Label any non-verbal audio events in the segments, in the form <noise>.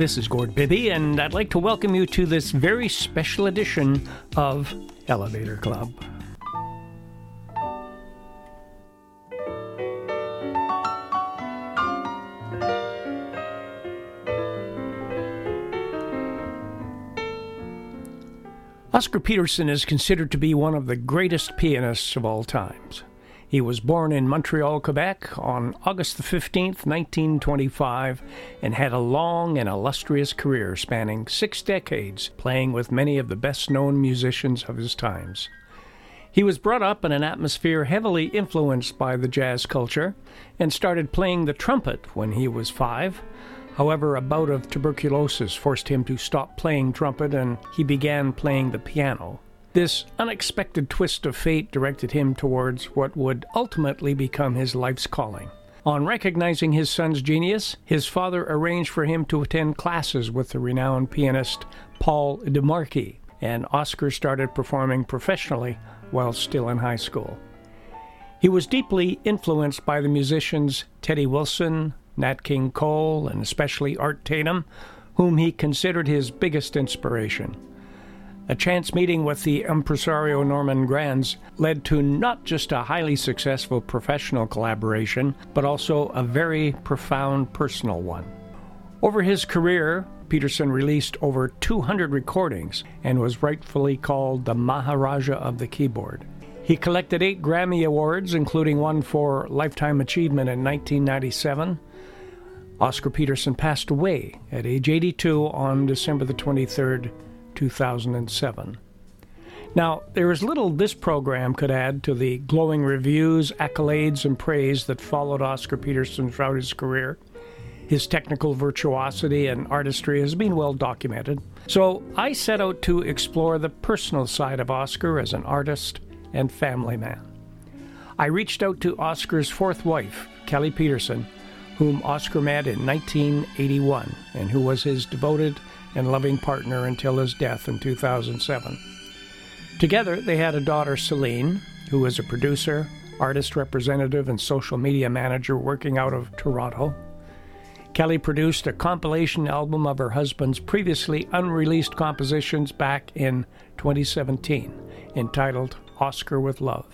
This is Gord Bibby, and I'd like to welcome you to this very special edition of Elevator Club. Oscar Peterson is considered to be one of the greatest pianists of all times. He was born in Montreal, Quebec on August the 15th, 1925, and had a long and illustrious career spanning six decades, playing with many of the best known musicians of his times. He was brought up in an atmosphere heavily influenced by the jazz culture and started playing the trumpet when he was five. However, a bout of tuberculosis forced him to stop playing trumpet and he began playing the piano. This unexpected twist of fate directed him towards what would ultimately become his life's calling. On recognizing his son's genius, his father arranged for him to attend classes with the renowned pianist Paul de Marky, and Oscar started performing professionally while still in high school. He was deeply influenced by the musicians Teddy Wilson, Nat King Cole, and especially Art Tatum, whom he considered his biggest inspiration. A chance meeting with the impresario Norman Granz led to not just a highly successful professional collaboration, but also a very profound personal one. Over his career, Peterson released over 200 recordings and was rightfully called the Maharaja of the keyboard. He collected eight Grammy Awards, including one for Lifetime Achievement in 1997. Oscar Peterson passed away at age 82 on December the 23rd, 2007. Now, there is little this program could add to the glowing reviews, accolades, and praise that followed Oscar Peterson throughout his career. His technical virtuosity and artistry has been well documented. So I set out to explore the personal side of Oscar as an artist and family man. I reached out to Oscar's fourth wife, Kelly Peterson, whom Oscar met in 1981 and who was his devoted and loving partner until his death in 2007. Together, they had a daughter, Celine, who is a producer, artist representative, and social media manager working out of Toronto. Kelly produced a compilation album of her husband's previously unreleased compositions back in 2017 entitled Oscar with Love.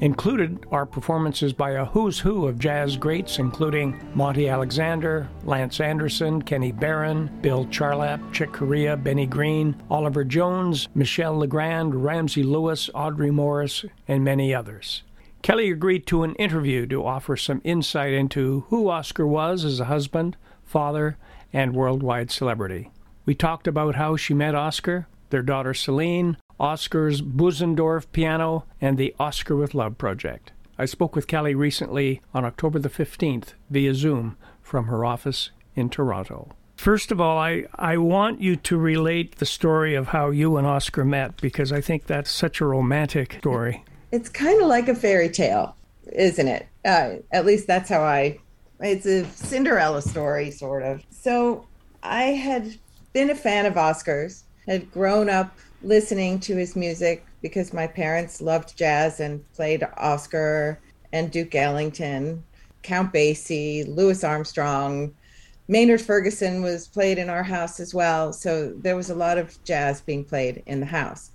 Included are performances by a who's who of jazz greats, including Monty Alexander, Lance Anderson, Kenny Barron, Bill Charlap, Chick Corea, Benny Green, Oliver Jones, Michel Legrand, Ramsey Lewis, Audrey Morris, and many others. Kelly agreed to an interview to offer some insight into who Oscar was as a husband, father, and worldwide celebrity. We talked about how she met Oscar, their daughter Celine, Oscar's Bösendorf piano, and the Oscar with Love project. I spoke with Kelly recently on October the 15th via Zoom from her office in Toronto. First of all, I, I want you to relate the story of how you and Oscar met because I think that's such a romantic story. It's kind of like a fairy tale, isn't it? Uh, at least that's how I. It's a Cinderella story, sort of. So I had been a fan of Oscar's, had grown up listening to his music because my parents loved jazz and played Oscar and Duke Ellington, Count Basie, Louis Armstrong. Maynard Ferguson was played in our house as well. So there was a lot of jazz being played in the house.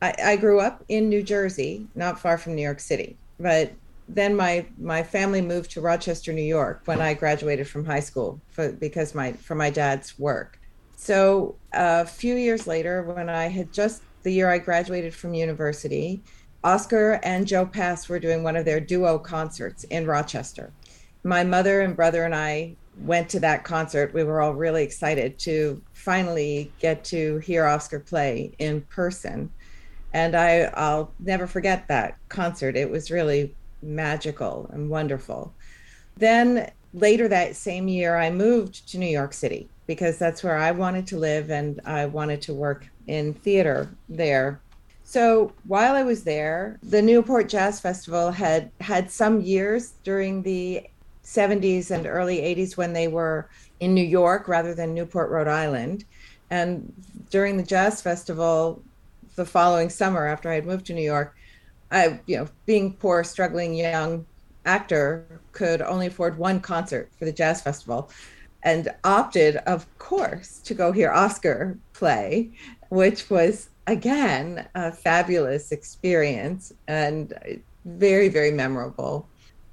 I, I grew up in New Jersey, not far from New York City, but then my my family moved to Rochester, New York when I graduated from high school for, because my for my dad's work. So a few years later, when I had just the year I graduated from university, Oscar and Joe Pass were doing one of their duo concerts in Rochester. My mother and brother and I went to that concert. We were all really excited to finally get to hear Oscar play in person. And I, I'll never forget that concert. It was really magical and wonderful. Then later that same year, I moved to New York City because that's where I wanted to live and I wanted to work in theater there. So while I was there, the Newport Jazz Festival had had some years during the 70s and early 80s when they were in New York rather than Newport, Rhode Island. And during the Jazz Festival, the following summer after I had moved to New York, I, you know, being poor, struggling young actor, could only afford one concert for the Jazz Festival and opted, of course, to go hear Oscar play, which was again a fabulous experience and very, very memorable.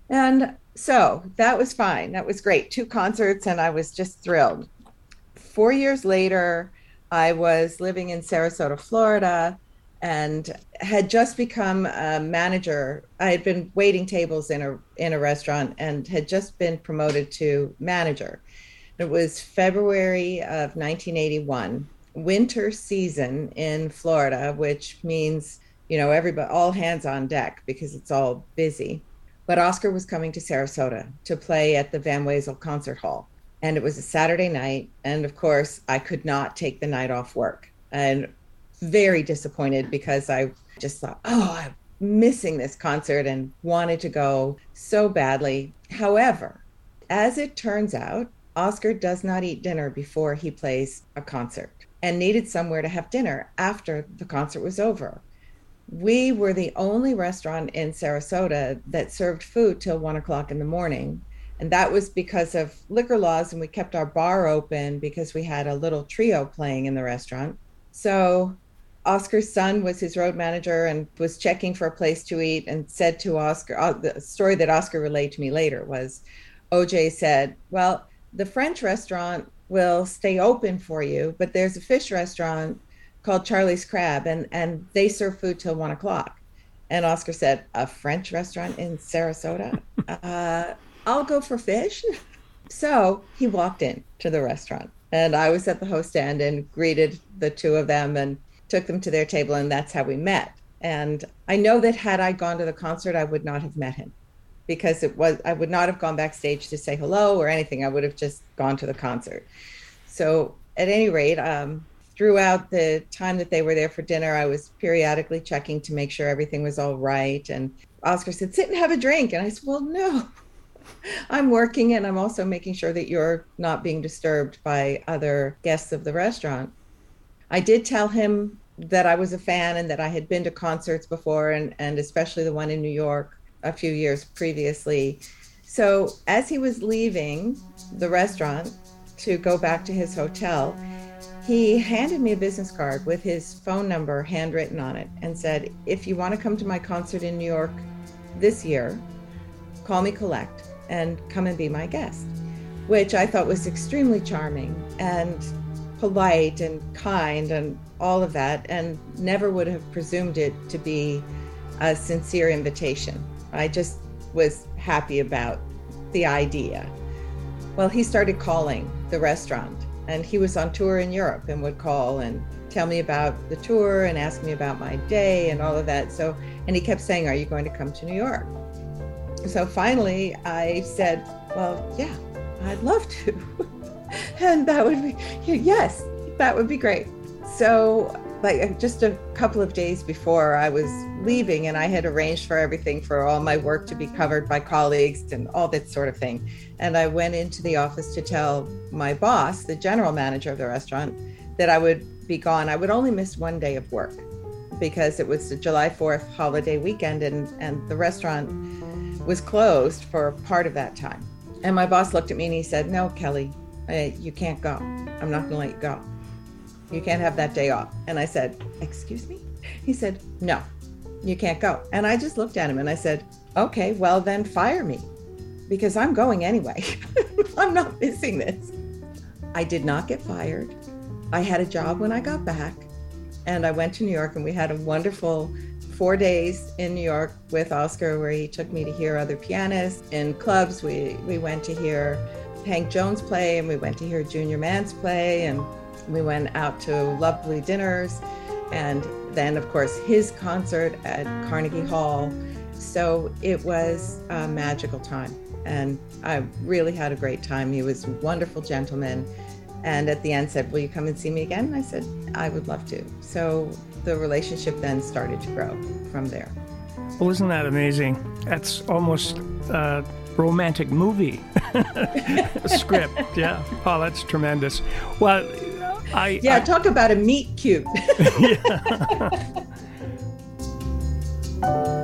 And so that was fine. That was great. Two concerts, and I was just thrilled. Four years later, I was living in Sarasota, Florida, and had just become a manager. I had been waiting tables in a in a restaurant and had just been promoted to manager. It was February of 1981, winter season in Florida, which means you know everybody all hands on deck because it's all busy. But Oscar was coming to Sarasota to play at the Van Wezel Concert Hall. And it was a Saturday night. And of course, I could not take the night off work. And very disappointed because I just thought, oh, I'm missing this concert and wanted to go so badly. However, as it turns out, Oscar does not eat dinner before he plays a concert and needed somewhere to have dinner after the concert was over we were the only restaurant in Sarasota that served food till one o'clock in the morning. And that was because of liquor laws, and we kept our bar open because we had a little trio playing in the restaurant. So Oscar's son was his road manager and was checking for a place to eat and said to Oscar, uh, the story that Oscar relayed to me later was OJ said, Well, the French restaurant will stay open for you, but there's a fish restaurant called Charlie's Crab, and and they serve food till one o'clock. And Oscar said, "A French restaurant in Sarasota? <laughs> uh, I'll go for fish." <laughs> so he walked in to the restaurant, and I was at the host stand and greeted the two of them and took them to their table, and that's how we met. And I know that had I gone to the concert, I would not have met him because it was I would not have gone backstage to say hello or anything. I would have just gone to the concert. So at any rate, um, throughout the time that they were there for dinner, I was periodically checking to make sure everything was all right. And Oscar said, Sit and have a drink. And I said, Well, no, <laughs> I'm working and I'm also making sure that you're not being disturbed by other guests of the restaurant. I did tell him that I was a fan and that I had been to concerts before, and, and especially the one in New York a few years previously. So as he was leaving the restaurant to go back to his hotel, he handed me a business card with his phone number handwritten on it and said, If you want to come to my concert in New York this year, call me collect and come and be my guest, which I thought was extremely charming and polite and kind and all of that, and never would have presumed it to be a sincere invitation. I just was happy about the idea. Well, he started calling the restaurant and he was on tour in Europe and would call and tell me about the tour and ask me about my day and all of that. So, and he kept saying, Are you going to come to New York? So finally, I said, Well, yeah, I'd love to. <laughs> <laughs> and that would be, yes, that would be great. So like uh, just a couple of days before I was leaving, and I had arranged for everything for all my work to be covered by colleagues and all that sort of thing. And I went into the office to tell my boss, the general manager of the restaurant, that I would be gone. I would only miss one day of work because it was the July 4th holiday weekend, and, and the restaurant was closed for part of that time. And my boss looked at me and he said, No, Kelly, you can't go. I'm not going to let you go. You can't have that day off. And I said, Excuse me? He said, No, you can't go. And I just looked at him and I said, Okay, well, then fire me because I'm going anyway. <laughs> I'm not missing this. I did not get fired. I had a job when I got back and I went to New York and we had a wonderful four days in New York with Oscar where he took me to hear other pianists in clubs. We we went to hear Hank Jones play and we went to hear Junior Mance play and we went out to lovely dinners And then, of course, his concert at Carnegie Hall. So it was a magical time. And I really had a great time. He was a wonderful gentleman. And at the end said, Will you come and see me again? And I said, I would love to. So the relationship then started to grow from there. Well, isn't that amazing? That's almost a romantic movie <laughs> script. Yeah. Oh, that's tremendous. Well, I. Yeah, I, talk about a meet cute. <laughs> <laughs>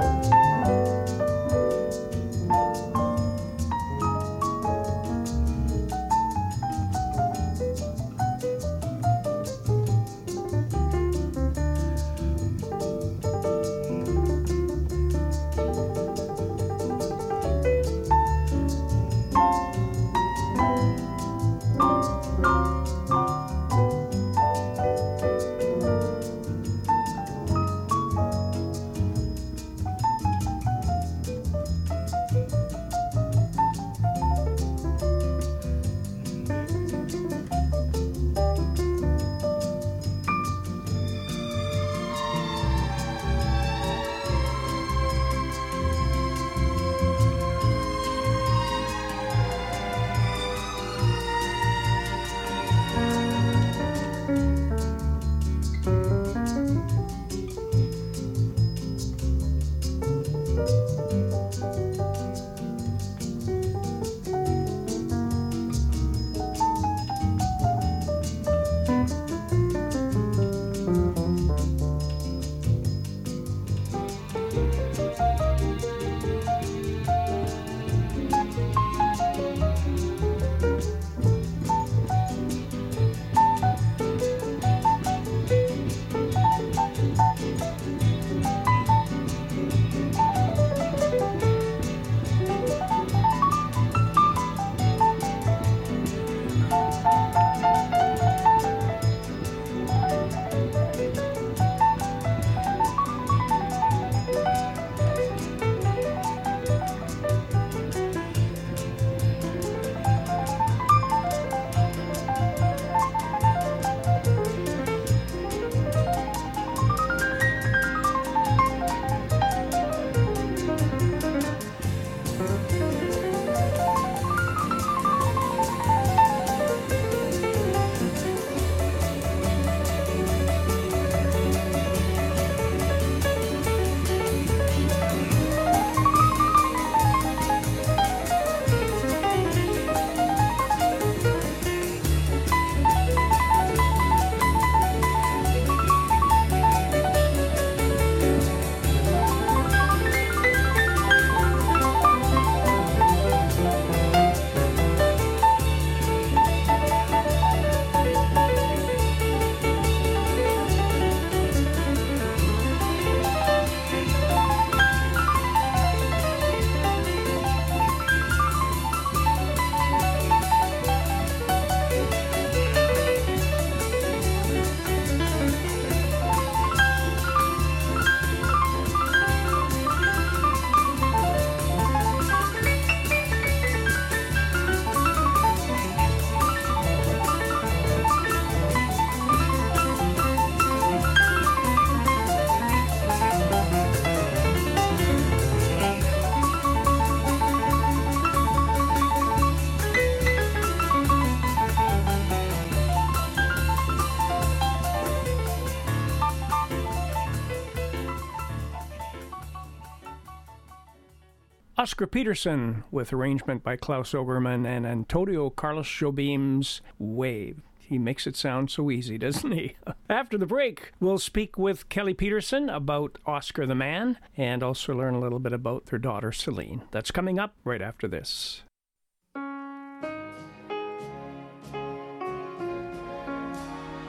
Oscar Peterson with arrangement by Claus Ogerman and Antonio Carlos Jobim's Wave. He makes it sound so easy, doesn't he? <laughs> After the break, we'll speak with Kelly Peterson about Oscar the Man and also learn a little bit about their daughter Celine. That's coming up right after this.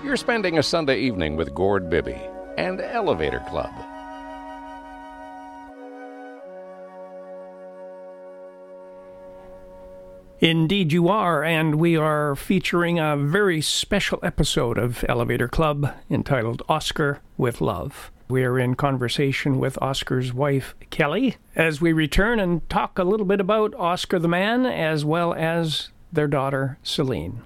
You're spending a Sunday evening with Gord Bibby and Elevator Club. Indeed, you are, and we are featuring a very special episode of Elevator Club entitled Oscar with Love. We are in conversation with Oscar's wife, Kelly, as we return and talk a little bit about Oscar the man as well as their daughter, Celine.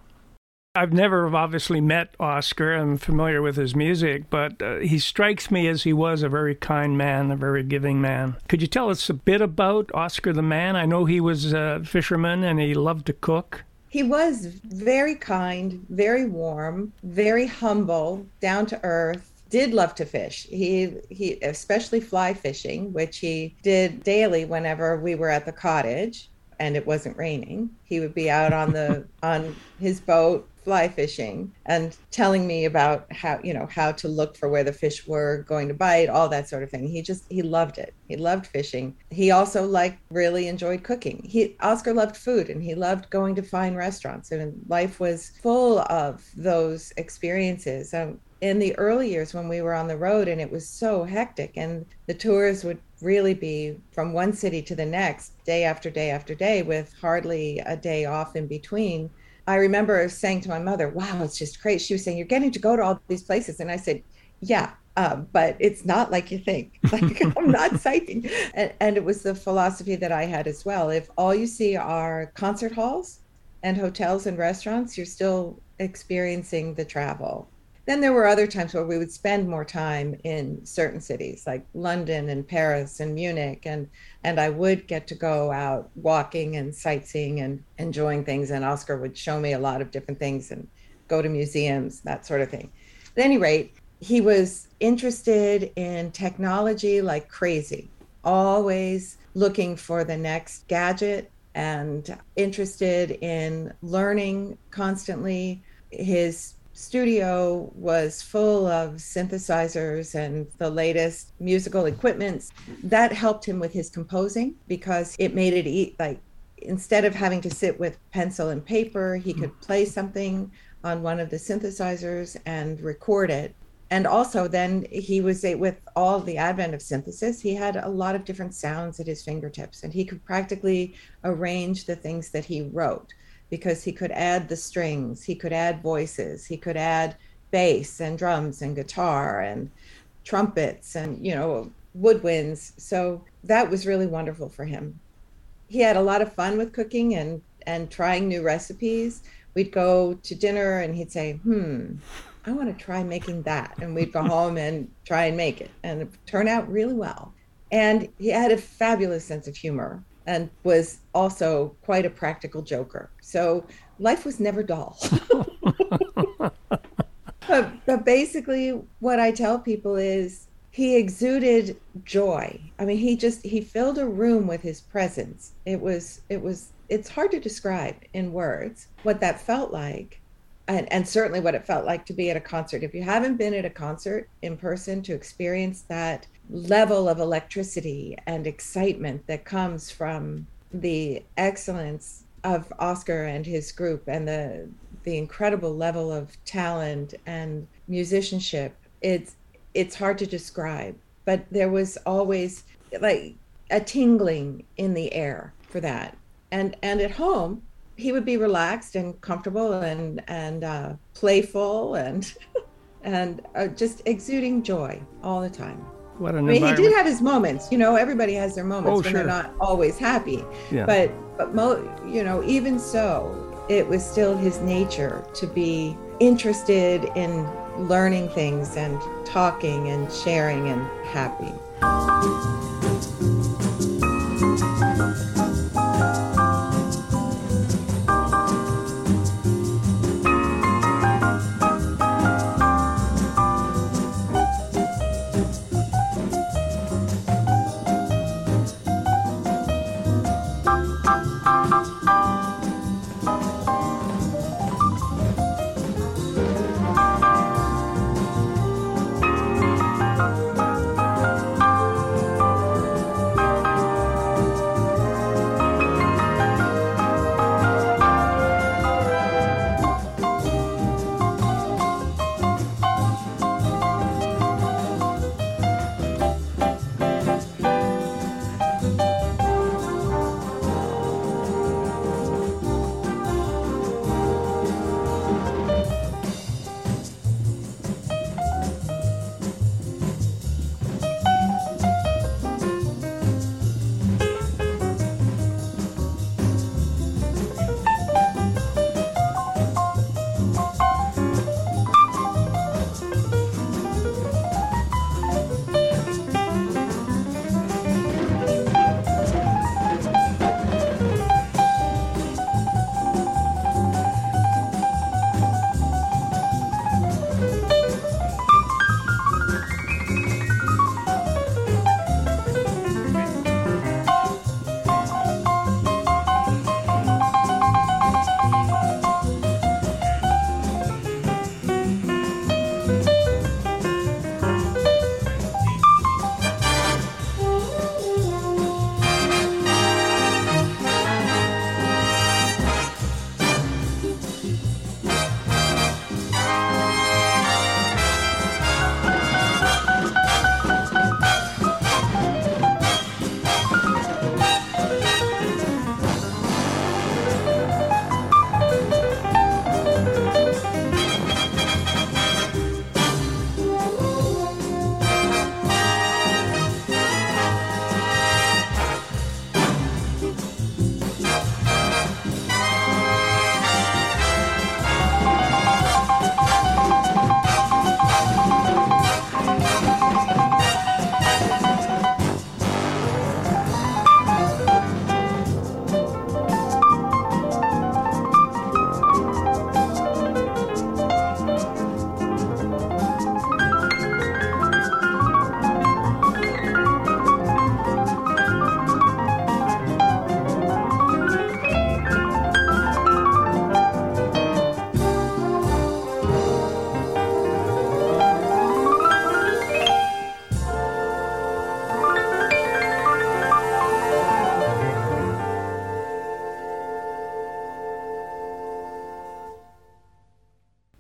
I've never obviously met Oscar. I'm familiar with his music, but uh, he strikes me as he was a very kind man, a very giving man. Could you tell us a bit about Oscar the man? I know he was a fisherman and he loved to cook. He was very kind, very warm, very humble, down to earth. Did love to fish. He he especially fly fishing, which he did daily whenever we were at the cottage and it wasn't raining. He would be out on the <laughs> on his boat fly fishing and telling me about how you know how to look for where the fish were going to bite all that sort of thing. He just he loved it. He loved fishing. He also like really enjoyed cooking. He oscar loved food and he loved going to fine restaurants. And life was full of those experiences. Um, in the early years when we were on the road and it was so hectic and the tours would really be from one city to the next day after day after day with hardly a day off in between I remember saying to my mother, wow, it's just crazy. She was saying, you're getting to go to all these places. And I said, yeah, uh, but it's not like you think. <laughs> Like <laughs> I'm not psyching. And, and it was the philosophy that I had as well. If all you see are concert halls and hotels and restaurants, you're still experiencing the travel. Then there were other times where we would spend more time in certain cities like London and Paris and Munich and and I would get to go out walking and sightseeing and enjoying things and Oscar would show me a lot of different things and go to museums that sort of thing. At any rate, he was interested in technology like crazy, always looking for the next gadget and interested in learning constantly. His studio was full of synthesizers and the latest musical equipments. That helped him with his composing because it made it eat like instead of having to sit with pencil and paper, he could mm. play something on one of the synthesizers and record it. And also, then he was a, with all the advent of synthesis, he had a lot of different sounds at his fingertips, and he could practically arrange the things that he wrote because he could add the strings, he could add voices, he could add bass and drums and guitar and trumpets and, you know, woodwinds. So that was really wonderful for him. He had a lot of fun with cooking and and trying new recipes. We'd go to dinner and he'd say, "Hmm, I want to try making that." And we'd go home and try and make it and it out really well. And he had a fabulous sense of humor and was also quite a practical joker. So life was never dull. <laughs> but, but basically, what I tell people is he exuded joy. I mean, he just he filled a room with his presence. It was it was it's hard to describe in words what that felt like. And, and certainly what it felt like to be at a concert. If you haven't been at a concert in person to experience that level of electricity and excitement that comes from the excellence of Oscar and his group and the the incredible level of talent and musicianship. It's it's hard to describe but there was always like a tingling in the air for that. And and at home he would be relaxed and comfortable and and uh, playful and <laughs> and uh, just exuding joy all the time What an I mean, he did have his moments. You know, everybody has their moments Oh, when sure. they're not always happy. Yeah. But but mo- you know, even so, it was still his nature to be interested in learning things and talking and sharing and happy.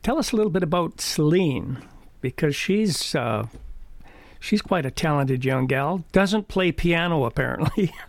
Tell us a little bit about Celine, because she's uh, she's quite a talented young gal. Doesn't play piano apparently, <laughs>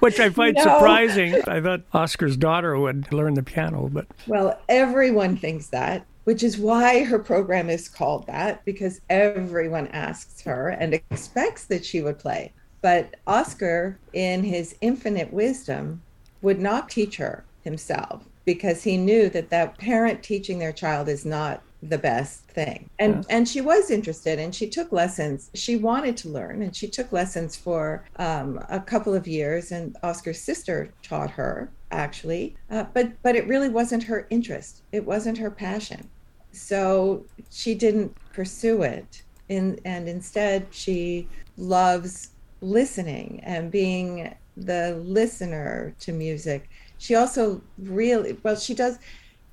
which I find No. surprising. I thought Oscar's daughter would learn the piano, but Well, everyone thinks that, which is why her program is called that, because everyone asks her and expects that she would play. But Oscar, in his infinite wisdom, would not teach her himself because he knew that that parent teaching their child is not the best thing. And and she was interested and she took lessons. She wanted to learn and she took lessons for um, a couple of years. And Oscar's sister taught her actually, uh, but but it really wasn't her interest. It wasn't her passion. So she didn't pursue it. In, and instead, she loves listening and being the listener to music. She also really, well, she does,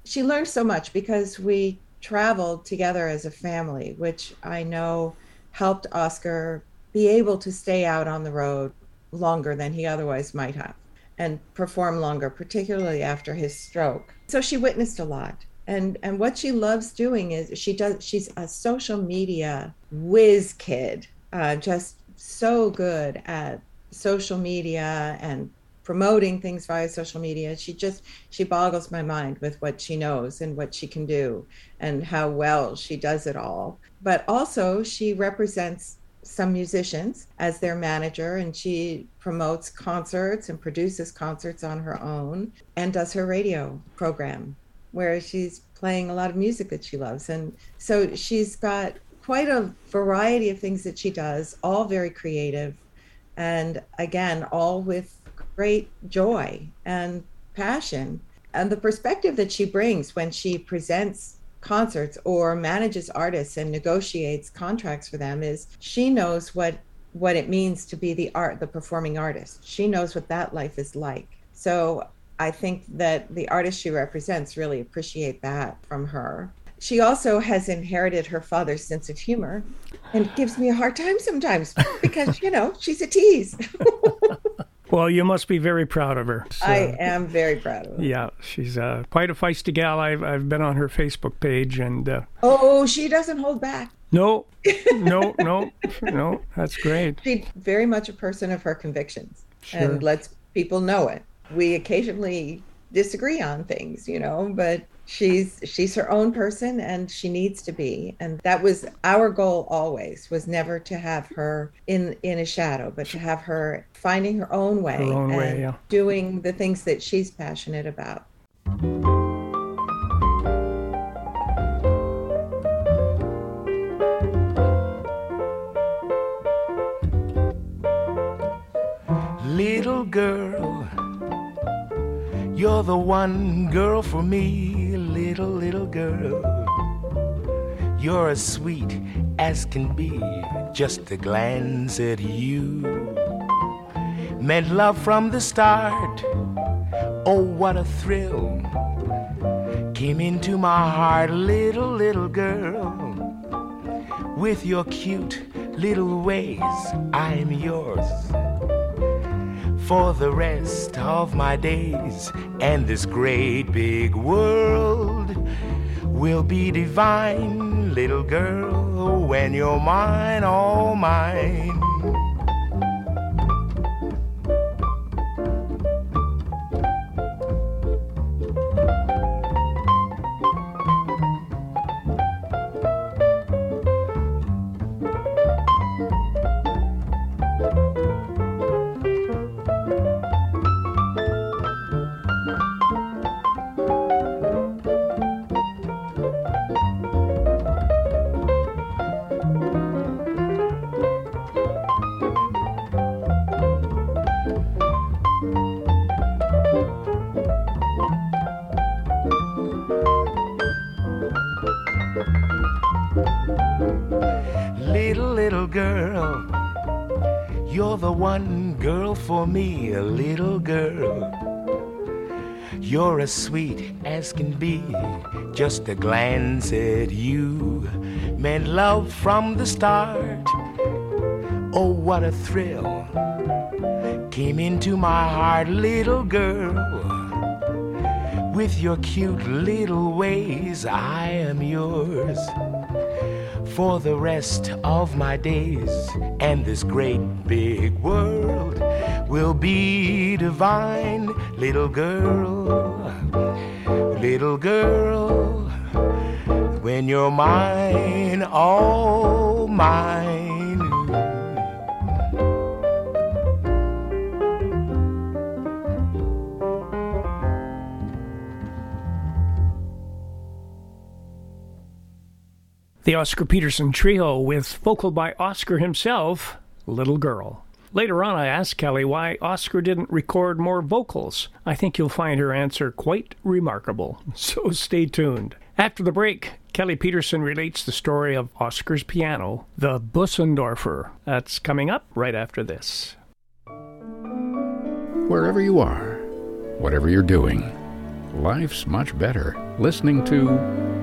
she learned so much because we traveled together as a family, which I know helped Oscar be able to stay out on the road longer than he otherwise might have and perform longer, particularly after his stroke. So she witnessed a lot. And and what she loves doing is she does she's a social media whiz kid, uh, just so good at social media and promoting things via social media. She just she boggles my mind with what she knows and what she can do and how well she does it all. But also she represents some musicians as their manager and she promotes concerts and produces concerts on her own and does her radio program where she's playing a lot of music that she loves and so she's got quite a variety of things that she does all very creative and again all with great joy and passion. And the perspective that she brings when she presents concerts or manages artists and negotiates contracts for them is she knows what what it means to be the art the performing artist. She knows what that life is like. So i think that the artists she represents really appreciate that from her. She also has inherited her father's sense of humor and gives me a hard time sometimes <laughs> because you know she's a tease <laughs> well, you must be very proud of her. So- i am very proud of her Yeah, she's uh, quite a feisty gal. I've I've been on her Facebook page, and uh, oh she doesn't hold back no, <laughs> no, no, no. That's great. she's very much a person of her convictions Sure. and lets people know it. We occasionally disagree on things, you know, but she's she's her own person and she needs to be. And that was our goal always was never to have her in in a shadow, but to have her finding her own way Her own and way, yeah. doing the things that she's passionate about. Little girl, you're the one girl for me, little, little girl. You're as sweet as can be, just a glance at you. Meant love from the start, oh, what a thrill. Came into my heart, little, little girl. With your cute little ways, I'm yours for the rest of my days. And this great big world will be divine, little girl, when you're mine, all mine. Me, a little girl. You're as sweet as can be, just a glance at you meant love from the start. Oh, what a thrill came into my heart, little girl. With your cute little ways, I am yours for the rest of my days. And this great big world will be divine, little girl, little girl. When you're mine, all mine. The Oscar Peterson Trio with vocal by Oscar himself, Little Girl. Later on, I asked Kelly why Oscar didn't record more vocals. I think you'll find her answer quite remarkable, <laughs> so stay tuned. After the break, Kelly Peterson relates the story of Oscar's piano, the Bösendorfer. That's coming up right after this. Wherever you are, whatever you're doing, life's much better listening to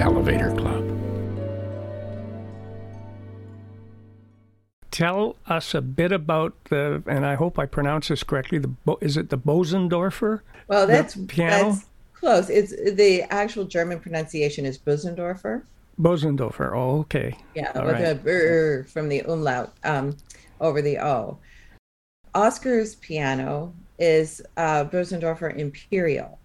Elevator Club. Tell us a bit about the, and I hope I pronounce this correctly. The is it the Bosendorfer? Well, that's piano? that's close. It's the actual German pronunciation is Bösendorfer. Bosendorfer. Oh, okay. Yeah, All with right. a brr from the umlaut um, over the O. Oscar's piano is uh, Bösendorfer Imperial.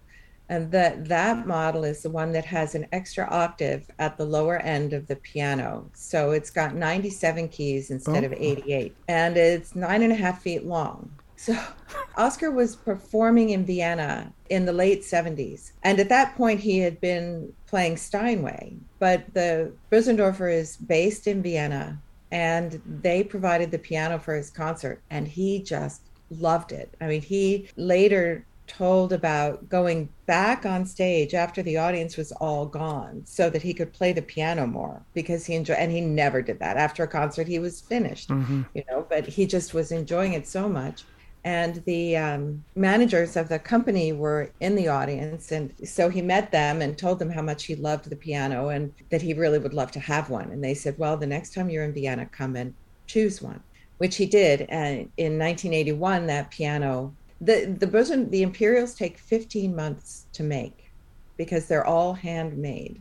And that, that model is the one that has an extra octave at the lower end of the piano. So it's got 97 keys instead of 88. And it's nine and a half feet long. So <laughs> Oscar was performing in Vienna in the late 70s. And at that point, he had been playing Steinway. But the Bösendorfer is based in Vienna and they provided the piano for his concert. And he just loved it. I mean, he later told about going back on stage after the audience was all gone so that he could play the piano more because he enjoyed and he never did that. After a concert he was finished you know but he just was enjoying it so much. And the um, managers of the company were in the audience and so he met them and told them how much he loved the piano and that he really would love to have one. And they said well the next time you're in vienna come and choose one which he did. And in 1981 that piano the the boson the imperials take 15 months to make because they're all handmade.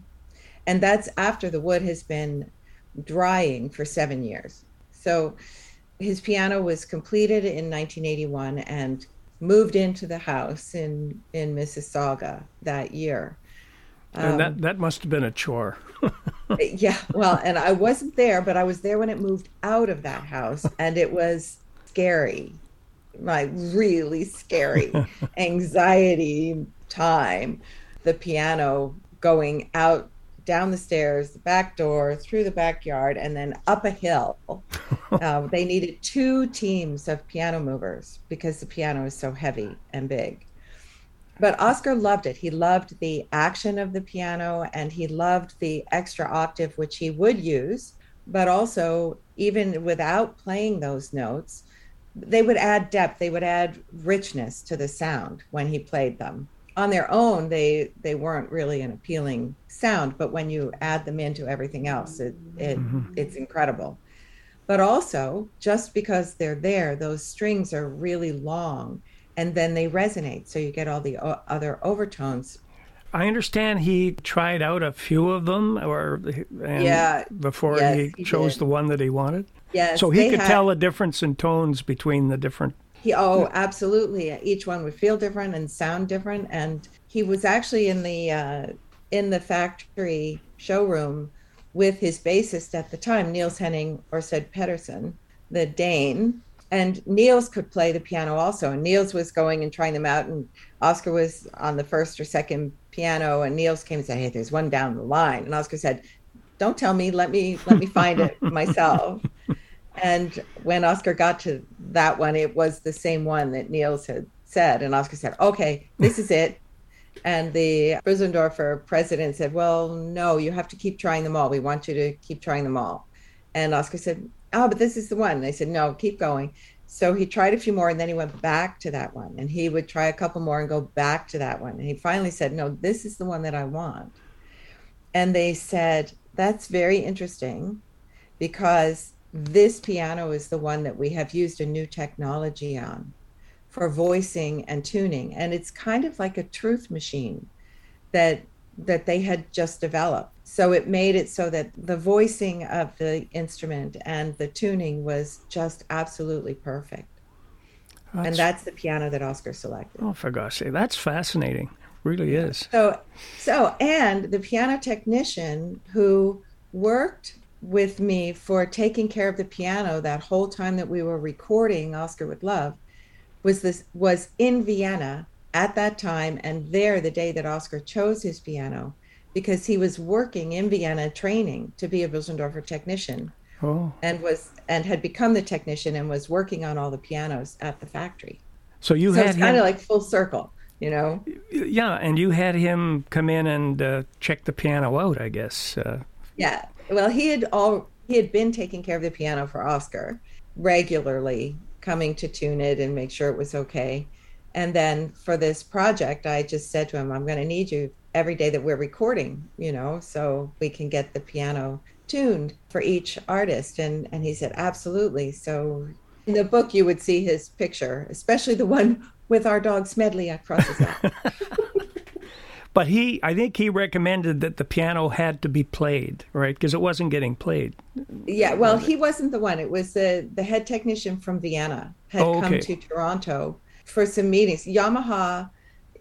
And that's after the wood has been drying for seven years. So his piano was completed in 1981 and moved into the house in in mississauga that year. And Um, that, that must have been a chore. <laughs> <laughs> yeah well and i wasn't there but i was there when it moved out of that house and it was scary like really scary <laughs> anxiety time. The piano going out down the stairs the back door through the backyard and then up a hill. <laughs> Uh, they needed two teams of piano movers because the piano is so heavy and big. But Oscar loved it. He loved the action of the piano and he loved the extra octave, which he would use, but also, even without playing those notes, they would add depth, they would add richness to the sound when he played them. On their own, they they weren't really an appealing sound, but when you add them into everything else, it, it mm-hmm. it's incredible. But also, just because they're there, those strings are really long and then they resonate so you get all the o- other overtones I understand he tried out a few of them, or and Yeah, before yes, he he chose did. the one that he wanted. Yes so he could had- tell a difference in tones between the different. he oh absolutely. Each one would feel different and sound different. And he was actually in the uh, in the factory showroom with his bassist at the time niels henning orsted pedersen the dane. And niels could play the piano also. And niels was going and trying them out. And oscar was on the first or second piano. And niels came and said hey there's one down the line. And oscar said don't tell me let me let me find it <laughs> myself and when Oscar got to that one, it was the same one that Niels had said. And Oscar said, okay, this is it. And the Bösendorfer president said, well, no, you have to keep trying them all. We want you to keep trying them all. And Oscar said, oh, but this is the one. And they said, no, keep going. So he tried a few more and then he went back to that one. And he would try a couple more and go back to that one. And he finally said, no, this is the one that I want. And they said, that's very interesting because this piano is the one that we have used a new technology on for voicing and tuning. And it's kind of like a truth machine that that they had just developed. So it made it so that the voicing of the instrument and the tuning was just absolutely perfect. and that's the piano that Oscar selected. oh, for gosh sake, that's fascinating. Really is. So, so, and the piano technician who worked with me for taking care of the piano that whole time that we were recording Oscar with Love was this was in Vienna at that time and there the day that Oscar chose his piano because he was working in Vienna training to be a Bösendorfer technician Oh, and was and had become the technician and was working on all the pianos at the factory. so you so had kind of like full circle, you know. yeah, and you had him come in and uh, check the piano out, I guess. Uh, Yeah. Well, he had all he had been taking care of the piano for Oscar regularly, coming to tune it and make sure it was okay. And then for this project, I just said to him, "I'm going to need you every day that we're recording, you know, so we can get the piano tuned for each artist." And and he said, "Absolutely." So in the book, you would see his picture, especially the one with our dog Smedley across his lap. <laughs> but he, I think he recommended that the piano had to be played, right? Because it wasn't getting played. Yeah, well, he wasn't the one. It was the the head technician from Vienna had Oh, okay. come to Toronto for some meetings. Yamaha,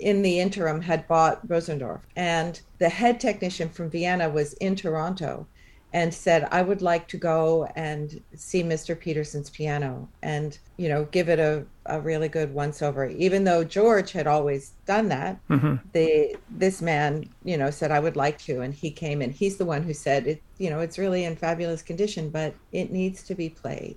in the interim, had bought Rosendorf, and the head technician from Vienna was in Toronto, and said, "I would like to go and see Mr. Peterson's piano, and you know, give it a a really good once over." Even though George had always done that, mm-hmm. the this man you know said i would like to and he came and he's the one who said it you know it's really in fabulous condition but it needs to be played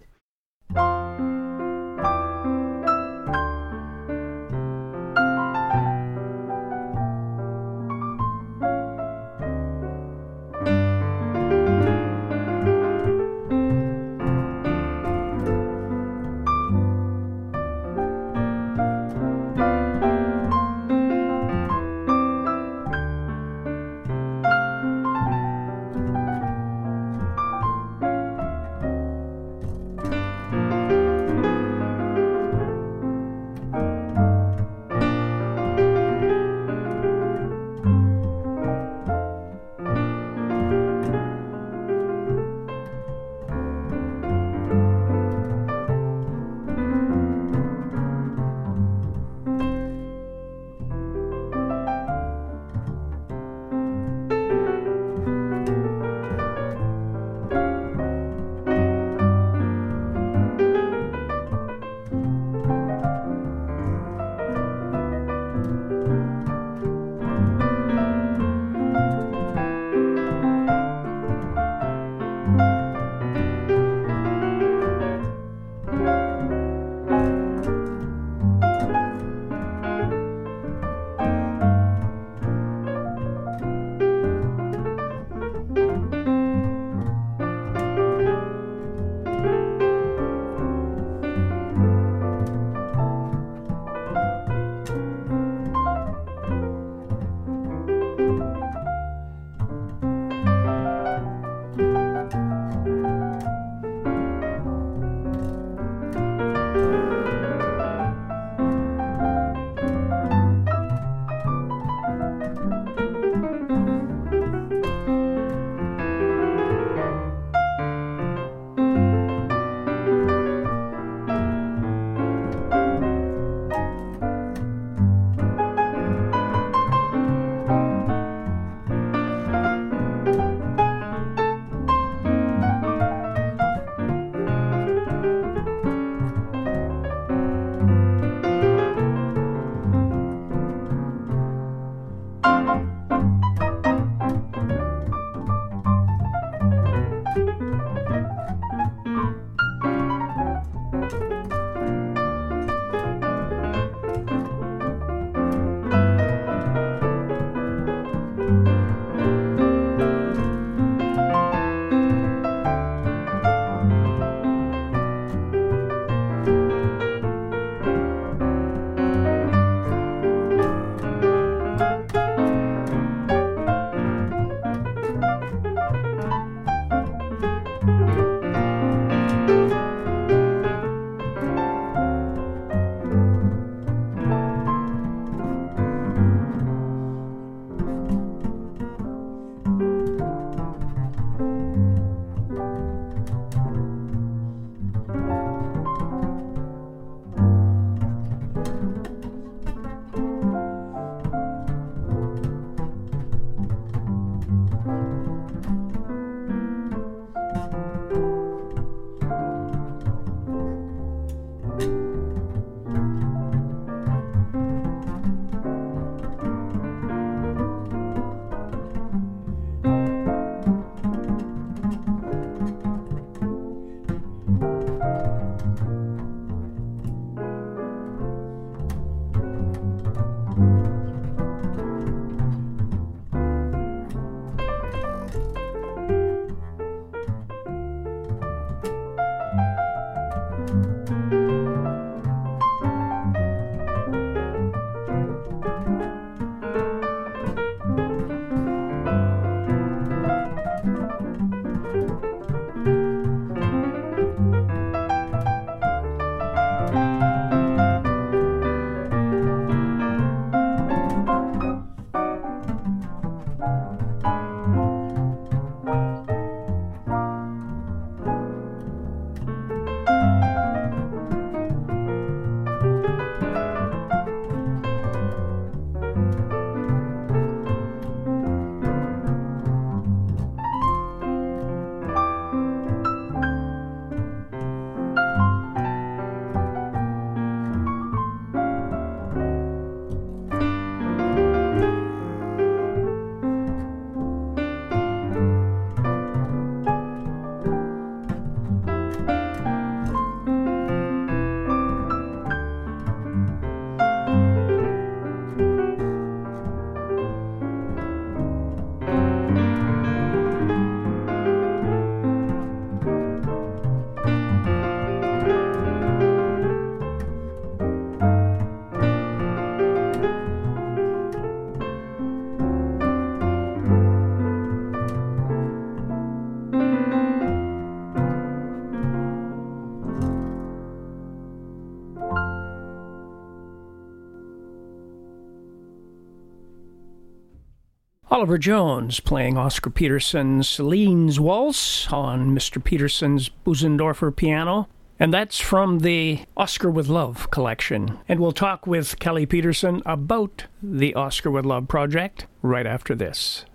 Oliver Jones playing Oscar Peterson's Celine's Waltz on Mr. Peterson's Bösendorfer piano. And that's from the Oscar with Love collection. And we'll talk with Kelly Peterson about the Oscar with Love project right after this.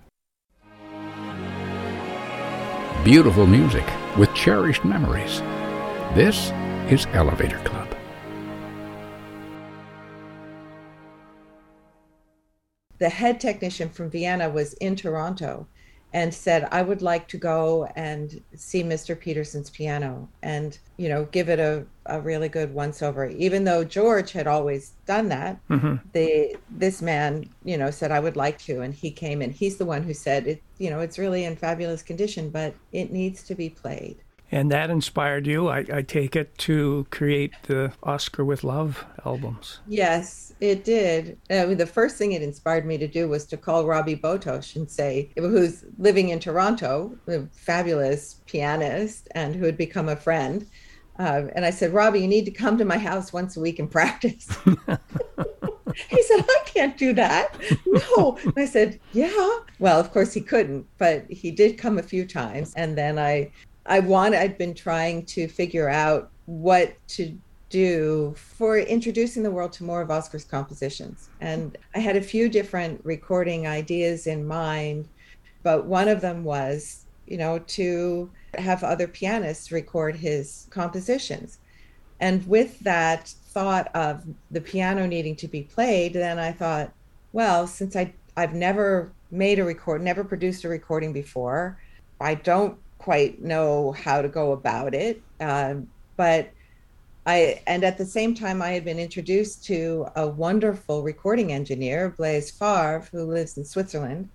Beautiful music with cherished memories. This is Elevator Club. The head technician from Vienna was in Toronto and said, I would like to go and see Mr. Peterson's piano and, you know, give it a, a really good once over. Even though George had always done that, mm-hmm. the this man, you know, said I would like to. And he came and he's the one who said it, you know, it's really in fabulous condition, but it needs to be played. And that inspired you, I, I take it, to create the Oscar with Love albums. Yes, it did. I mean, the first thing it inspired me to do was to call Robi Botos and say, who's living in Toronto, a fabulous pianist, and who had become a friend. Uh, and I said, Robi, you need to come to my house once a week and <laughs> practice. <laughs> he said, I can't do that. No. And I said, Yeah. Well, of course he couldn't, but he did come a few times. And then I I want I'd been trying to figure out what to do for introducing the world to more of Oscar's compositions. And I had a few different recording ideas in mind, but one of them was, you know, to have other pianists record his compositions. And with that thought of the piano needing to be played, then I thought, well, since I I've never made a record, never produced a recording before, I don't quite know how to go about it. Um, but I, and at the same time, I had been introduced to a wonderful recording engineer, Blaise Favre, who lives in Switzerland,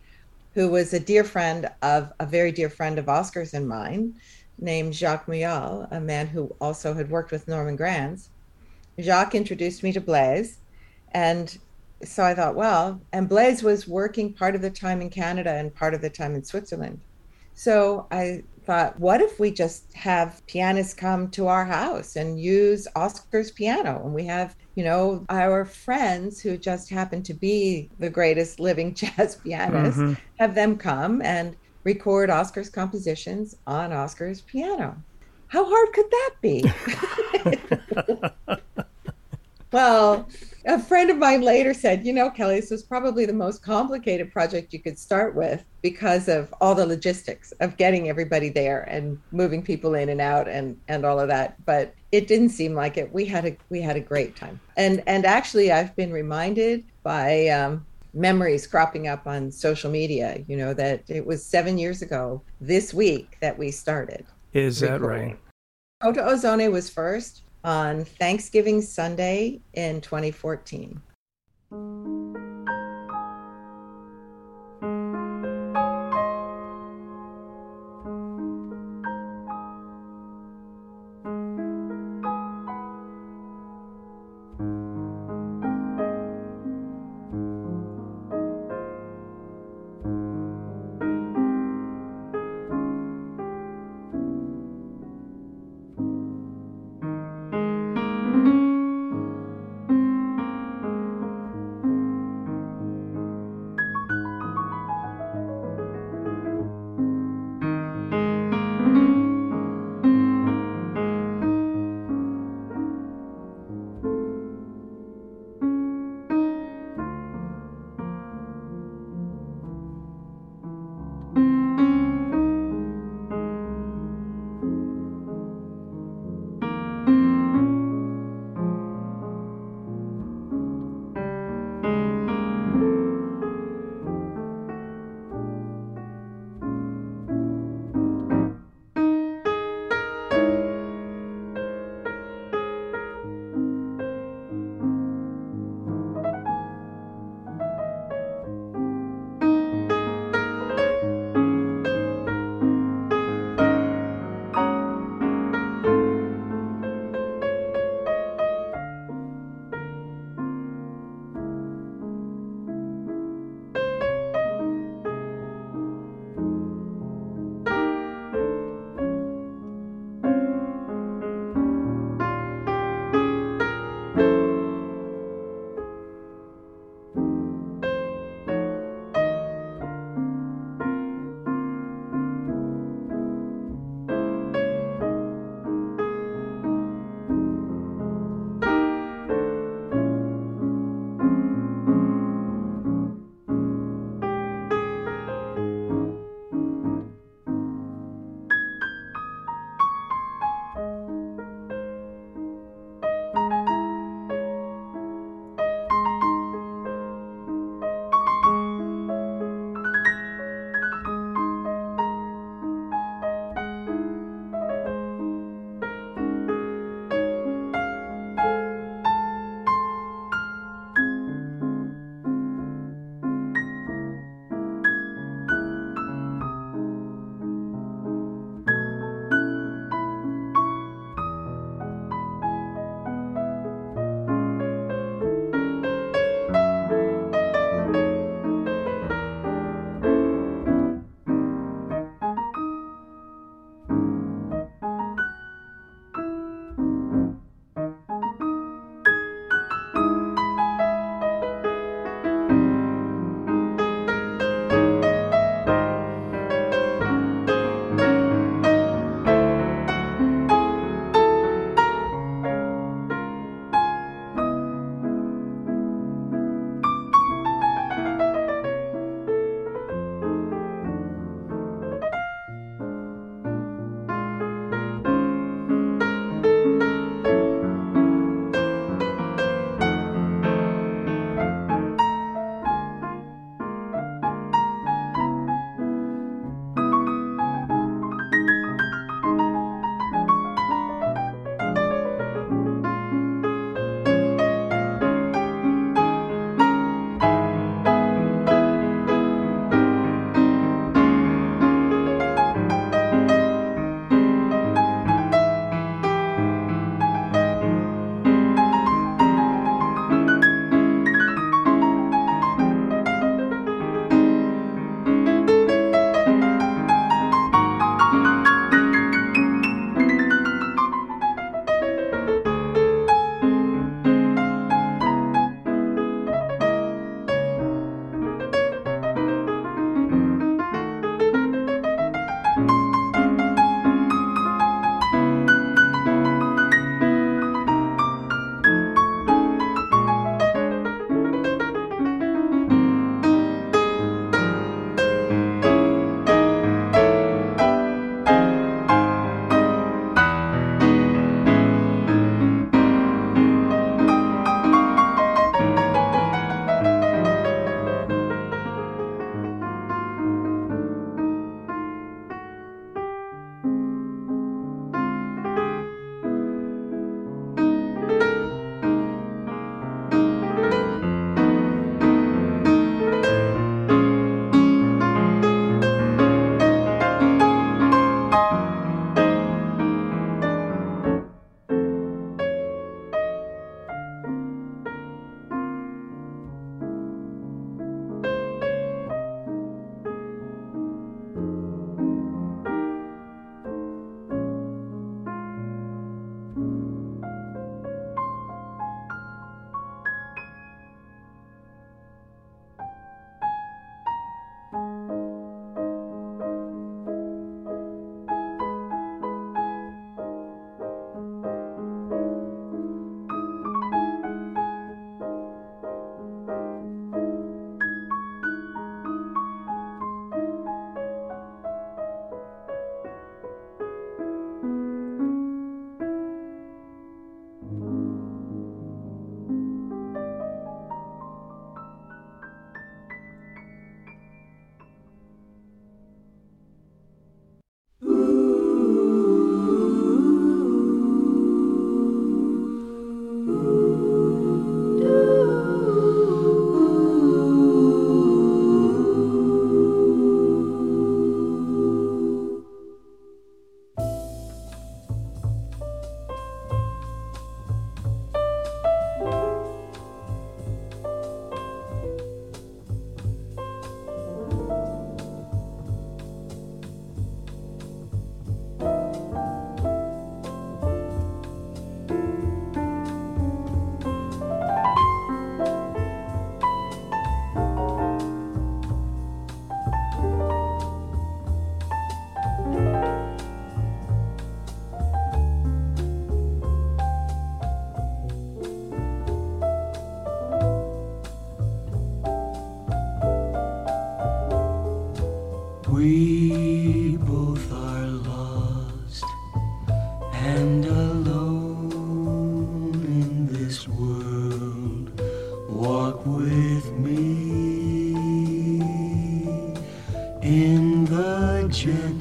who was a dear friend of a very dear friend of Oscar's and mine, named Jacques Muyal, a man who also had worked with Norman Granz. Jacques introduced me to Blaise, and so I thought, well, and Blaise was working part of the time in Canada and part of the time in Switzerland. So I thought, what if we just have pianists come to our house and use Oscar's piano? And we have, you know, our friends who just happen to be the greatest living <laughs> jazz pianists, mm-hmm. have them come and record Oscar's compositions on Oscar's piano. How hard could that be? <laughs> <laughs> well, a friend of mine later said, you know, Kelly, this was probably the most complicated project you could start with because of all the logistics of getting everybody there and moving people in and out and and all of that. But it didn't seem like it. We had a we had a great time. And and actually, I've been reminded by um, memories cropping up on social media. You know that it was seven years ago this week that we started. Is that right? Kota Ozone was first on Thanksgiving Sunday in 2014.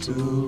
Gentle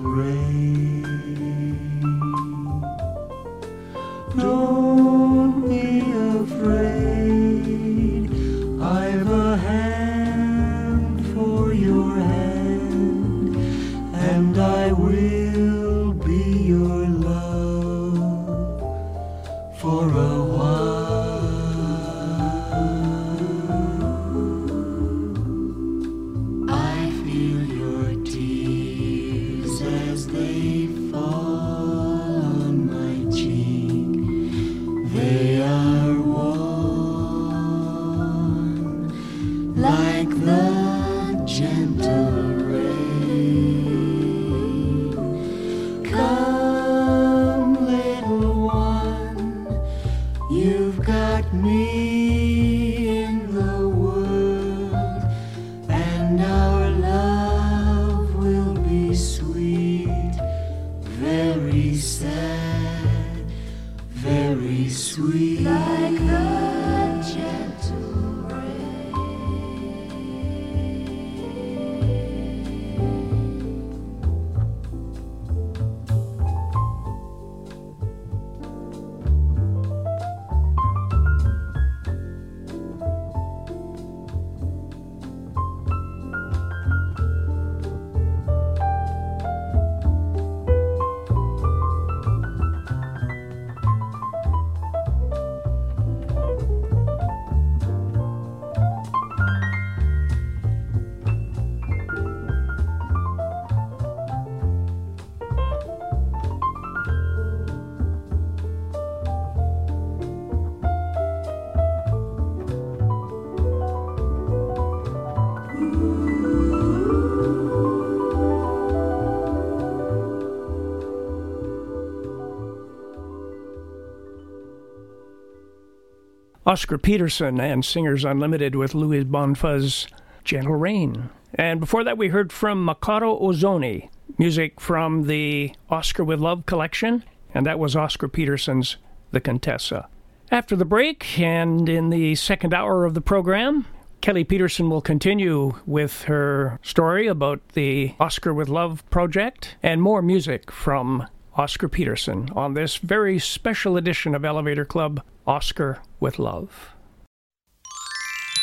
Oscar Peterson and Singers Unlimited with Louis Bonfá's Gentle Rain. And before that, we heard from Makoto Ozone, music from the Oscar with Love collection, and that was Oscar Peterson's The Contessa. After the break, and in the second hour of the program, Kelly Peterson will continue with her story about the Oscar with Love project and more music from Oscar Peterson on this very special edition of Elevator Club Oscar with Love.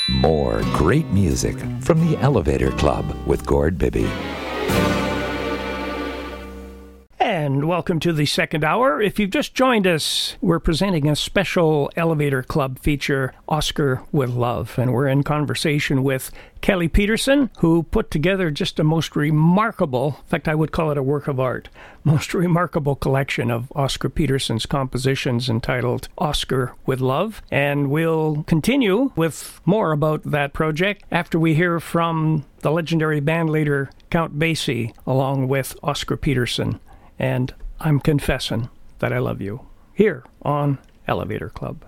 More great music from the Elevator Club with Gord Bibby. And welcome to the second hour. If you've just joined us, we're presenting a special Elevator Club feature, Oscar with Love. And we're in conversation with Kelly Peterson, who put together just a most remarkable, in fact, I would call it a work of art, <laughs> most remarkable collection of Oscar Peterson's compositions entitled Oscar with Love. And we'll continue with more about that project after we hear from the legendary bandleader Count Basie, along with Oscar Peterson and I'm confessing that I love you here on Elevator Club.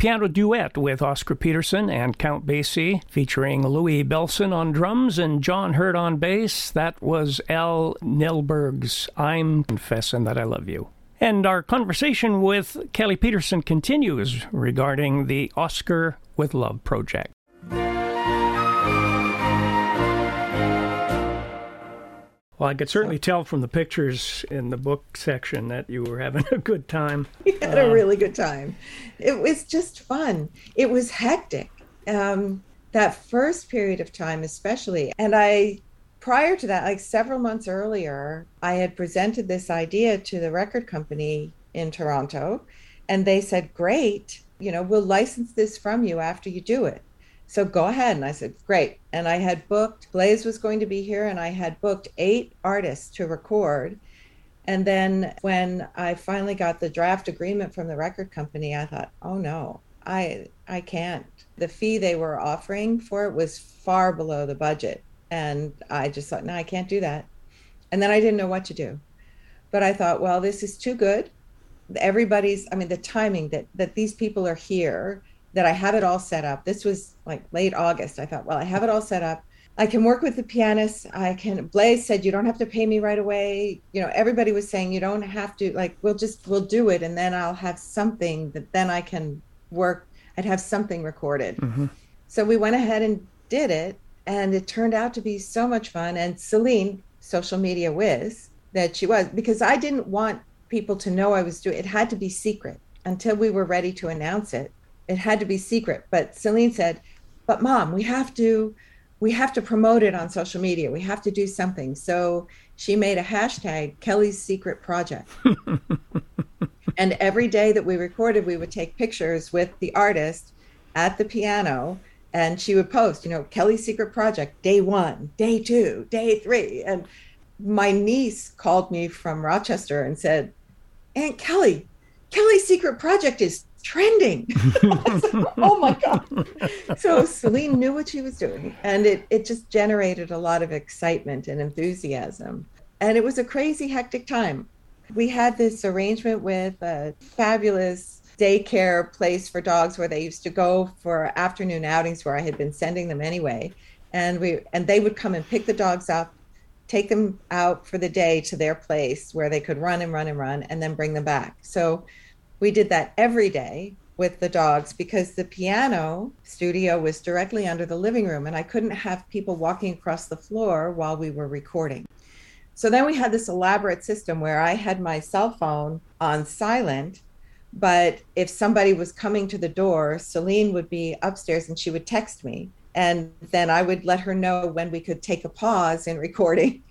Piano duet with Oscar Peterson and Count Basie, featuring Louis Bellson on drums and John Heard on bass. That was Al Neiburg's I'm Confessing That I Love You. And our conversation with Kelly Peterson continues regarding the Oscar with Love project. Well, I could certainly tell from the pictures in the book section that you were having a good time. <laughs> We had a really good time. It was just fun. It was hectic. Um, that first period of time, especially. And I, prior to that, like several months earlier, I had presented this idea to the record company in Toronto, and they said, Great, you know, we'll license this from you after you do it. So go ahead. And I said, great. And I had booked, Blaise was going to be here, and I had booked eight artists to record. And then when I finally got the draft agreement from the record company, I thought, oh no, I I can't. The fee they were offering for it was far below the budget. And I just thought, no, I can't do that. And then I didn't know what to do. But I thought, well, this is too good. Everybody's, I mean, the timing that that these people are here that I have it all set up. This was like late August. I thought, well, I have it all set up. I can work with the pianist. I can. Blaise said, you don't have to pay me right away. You know, everybody was saying you don't have to. Like, we'll just we'll do it, and then I'll have something that then I can work. I'd have something recorded. Mm-hmm. So we went ahead and did it, and it turned out to be so much fun. And Celine, social media whiz that she was, because I didn't want people to know I was doing. It had to be secret until we were ready to announce it it had to be secret. But Celine said, "But mom, we have to we have to promote it on social media. We have to do something." So she made a hashtag Kelly's Secret Project. <laughs> and every day that we recorded, we would take pictures with the artist at the piano and she would post, you know, Kelly's Secret Project, day one, day two, day three. And my niece called me from Rochester and said, Aunt Kelly, Kelly's Secret Project is trending. <laughs> <laughs> oh my God. So Celine knew what she was doing, and it, it just generated a lot of excitement and enthusiasm. And it was a crazy, hectic time. We had this arrangement with a fabulous daycare place for dogs where they used to go for afternoon outings where I had been sending them anyway. And we and they would come and pick the dogs up, take them out for the day to their place where they could run and run and run and then bring them back. So we did that every day with the dogs because the piano studio was directly under the living room and I couldn't have people walking across the floor while we were recording. So then we had this elaborate system where I had my cell phone on silent, but if somebody was coming to the door, Celine would be upstairs and she would text me. And then I would let her know when we could take a pause in recording.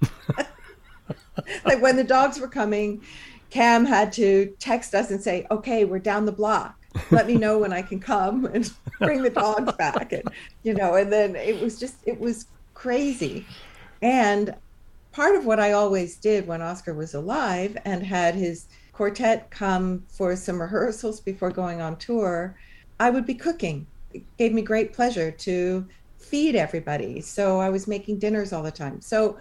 <laughs> like when the dogs were coming, Cam had to text us and say, "Okay, we're down the block. Let me know when I can come and <laughs> bring the dogs back." And you know, and then it was just it was crazy. And part of what I always did when Oscar was alive and had his quartet come for some rehearsals before going on tour, I would be cooking. It gave me great pleasure to feed everybody. So I was making dinners all the time. So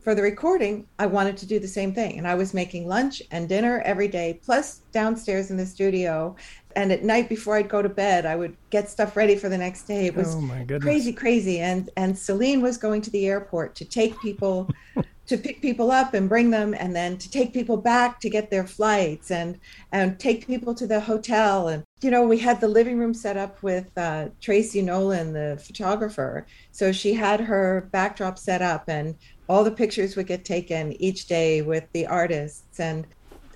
for the recording, I wanted to do the same thing. And I was making lunch and dinner every day, plus downstairs in the studio. And at night before I'd go to bed, I would get stuff ready for the next day. It was Oh, my goodness. crazy, crazy. And and Celine was going to the airport to take people <laughs> to pick people up and bring them and then to take people back to get their flights and and take people to the hotel and you know we had the living room set up with uh, tracy nolan the photographer so she had her backdrop set up and all the pictures would get taken each day with the artists and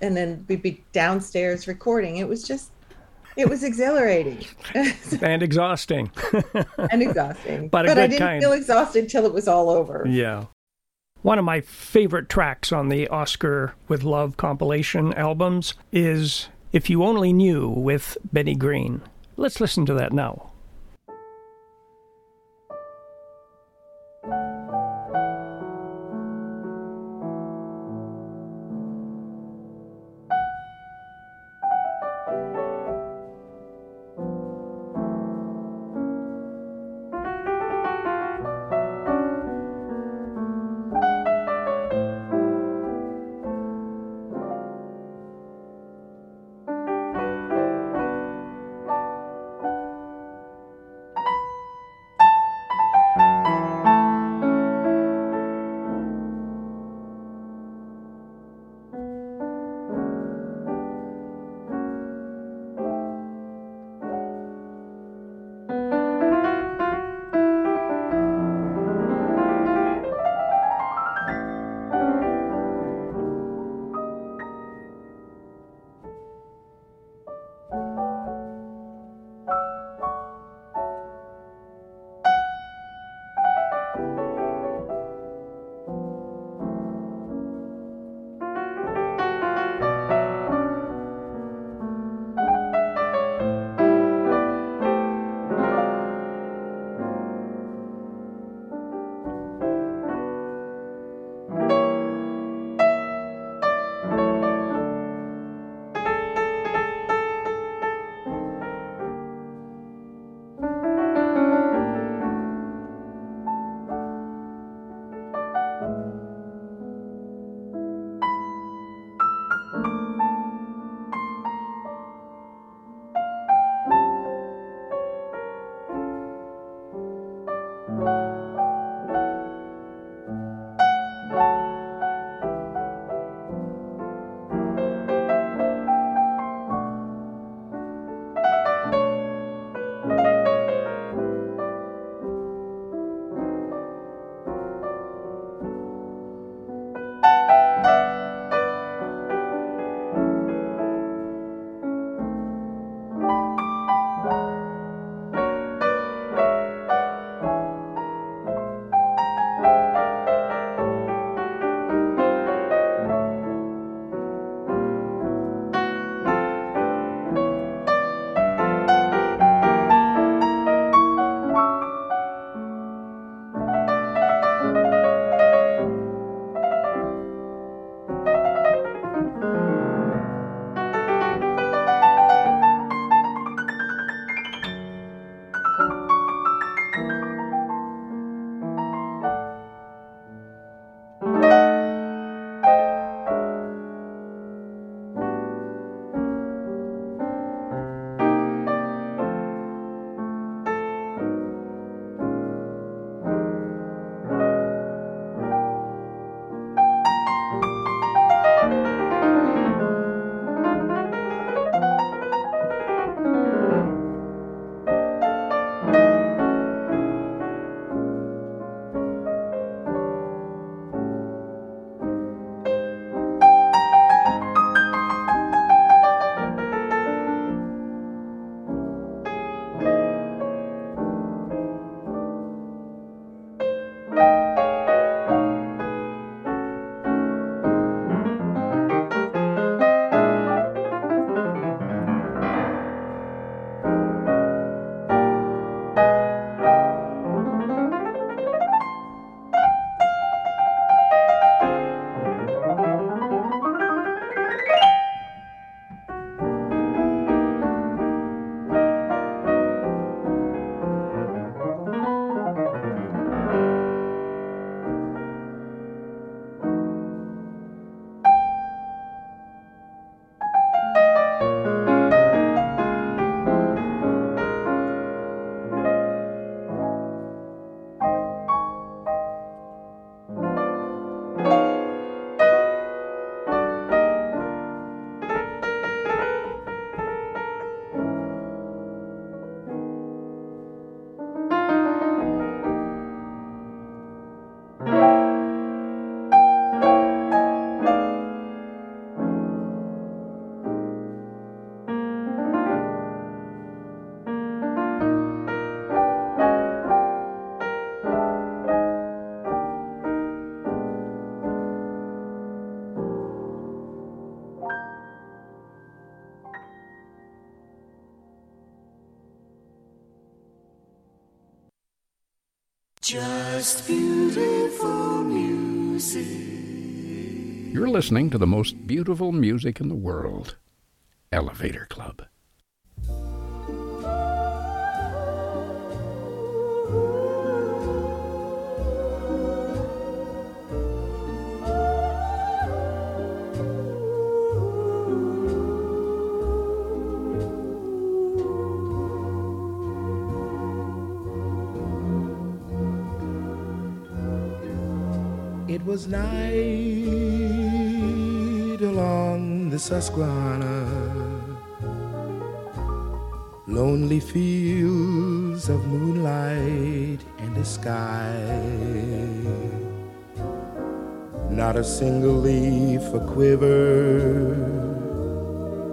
and then we'd be downstairs recording it was just it was exhilarating <laughs> and exhausting. <laughs> and exhausting But a I didn't kind. feel exhausted till it was all over yeah. One of my favorite tracks on the Oscar with Love compilation albums is If You Only Knew with Benny Green. Let's listen to that now. Just beautiful music. You're listening to the most beautiful music in the world Elevator Club. Was night along the Susquehanna, lonely fields of moonlight and the sky. Not a single leaf a quiver,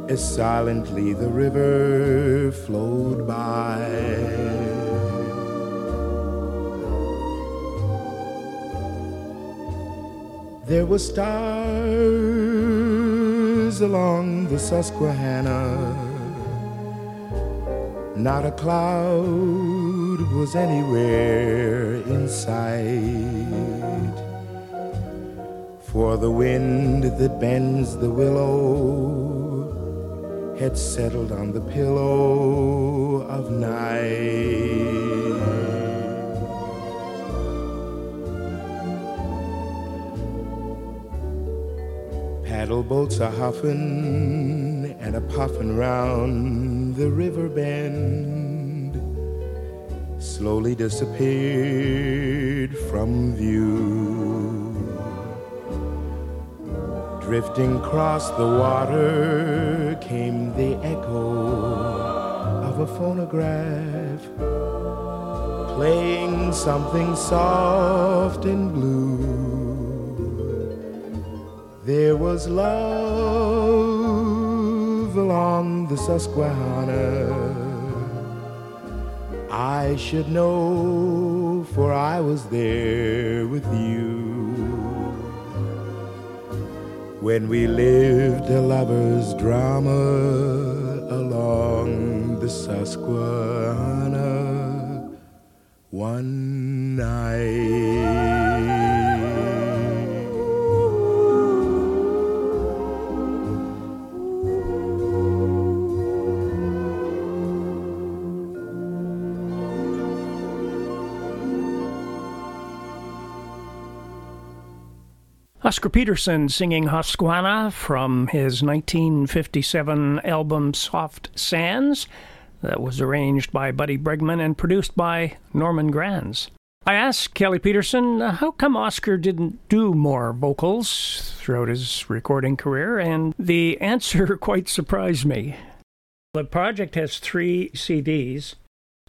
as silently the river flowed by. There were stars along the Susquehanna. Not a cloud was anywhere in sight. For the wind that bends the willow had settled on the pillow of night. Boats are huffin' and a puffing round the river bend, slowly disappeared from view. Drifting across the water came the echo of a phonograph, playing something soft and blue. There was love along the Susquehanna. I should know, for I was there with you. When we lived a lover's drama along the Susquehanna Oscar Peterson singing Susquehanna from his 1957 album Soft Sands, that was arranged by Buddy Bregman and produced by Norman Granz. I asked Kelly Peterson how come Oscar didn't do more vocals throughout his recording career, and the answer <laughs> quite surprised me. The project has three CDs.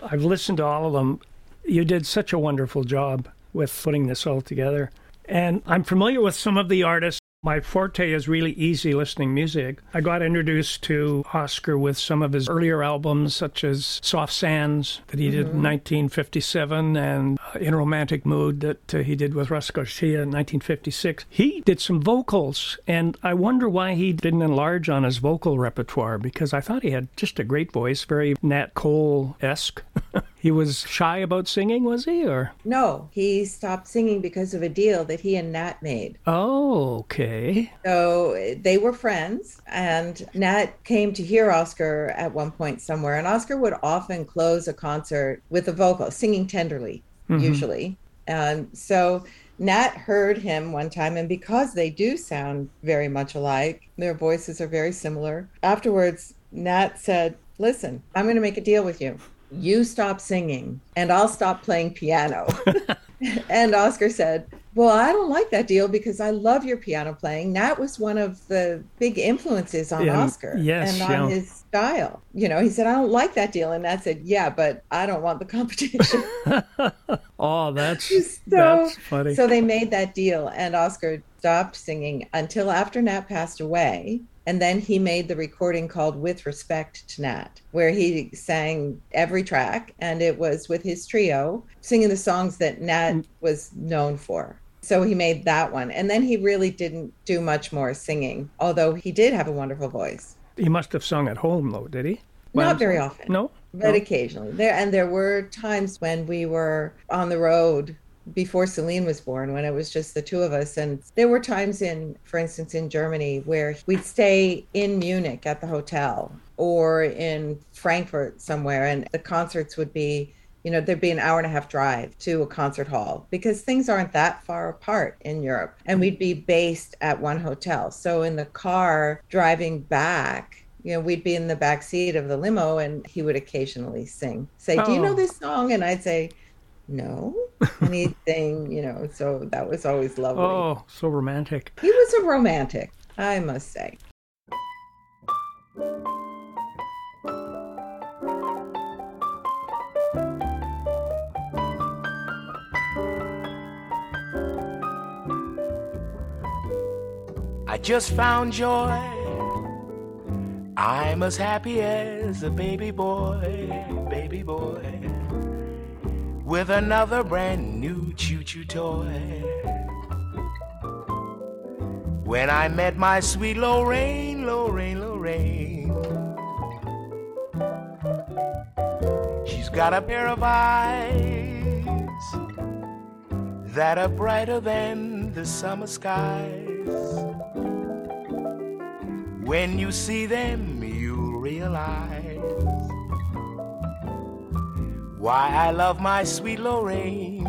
I've listened to all of them. You did such a wonderful job with putting this all together. And I'm familiar with some of the artists. My forte is really easy listening music. I got introduced to Oscar with some of his earlier albums, such as Soft Sands, that he did in 1957, and uh, In Romantic Mood, that uh, he did with Russ Garcia in 1956. He did some vocals, and I wonder why he didn't enlarge on his vocal repertoire, because I thought he had just a great voice, very Nat Cole esque. <laughs> he was shy about singing, was he? Or No, he stopped singing because of a deal that he and Nat made. oh, okay. So they were friends, and Nat came to hear Oscar at one point somewhere. And Oscar would often close a concert with a vocal, singing tenderly, mm-hmm. usually. And so Nat heard him one time, and because they do sound very much alike, their voices are very similar. Afterwards, Nat said, Listen, I'm going to make a deal with you. You stop singing, and I'll stop playing piano. <laughs> and Oscar said, Well, I don't like that deal because I love your piano playing. Nat was one of the big influences on Oscar yes, and on yeah. his style. You know, he said, I don't like that deal. And Nat said, Yeah, but I don't want the competition. <laughs> <laughs> Oh, that's so, that's funny. so they made that deal, and Oscar stopped singing until after Nat passed away. And then he made the recording called With Respect to Nat, where he sang every track, and it was with his trio singing the songs that Nat Mm. was known for. So he made that one. And then he really didn't do much more singing, although he did have a wonderful voice. he must have sung at home, though, did he? Not very often. No. but No? occasionally there and there were times when we were on the road before Celine was born, when it was just the two of us. And there were times in, for instance, in Germany where we'd stay in Munich at the hotel or in Frankfurt somewhere, and the concerts would be you know, there'd be an hour and a half drive to a concert hall because things aren't that far apart in Europe. And we'd be based at one hotel. So in the car driving back, you know, we'd be in the back seat of the limo and he would occasionally sing, say, Do you know Oh. this song? And I'd say, No. Anything, you know, so that was always lovely. Oh, so romantic. He was a romantic, I must say. I just found joy. I'm as happy as a baby boy, baby boy, with another brand new choo choo toy. When I met my sweet Lorraine, Lorraine, Lorraine, she's got a pair of eyes that are brighter than the summer skies. When you see them, you realize why I love my sweet Lorraine.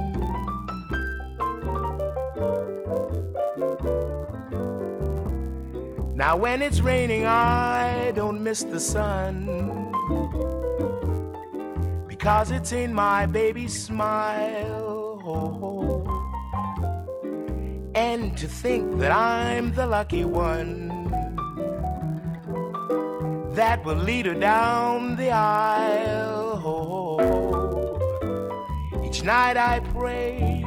Now, when it's raining, I don't miss the sun because it's in my baby's smile. And to think that I'm the lucky one that will lead her down the aisle. Night I pray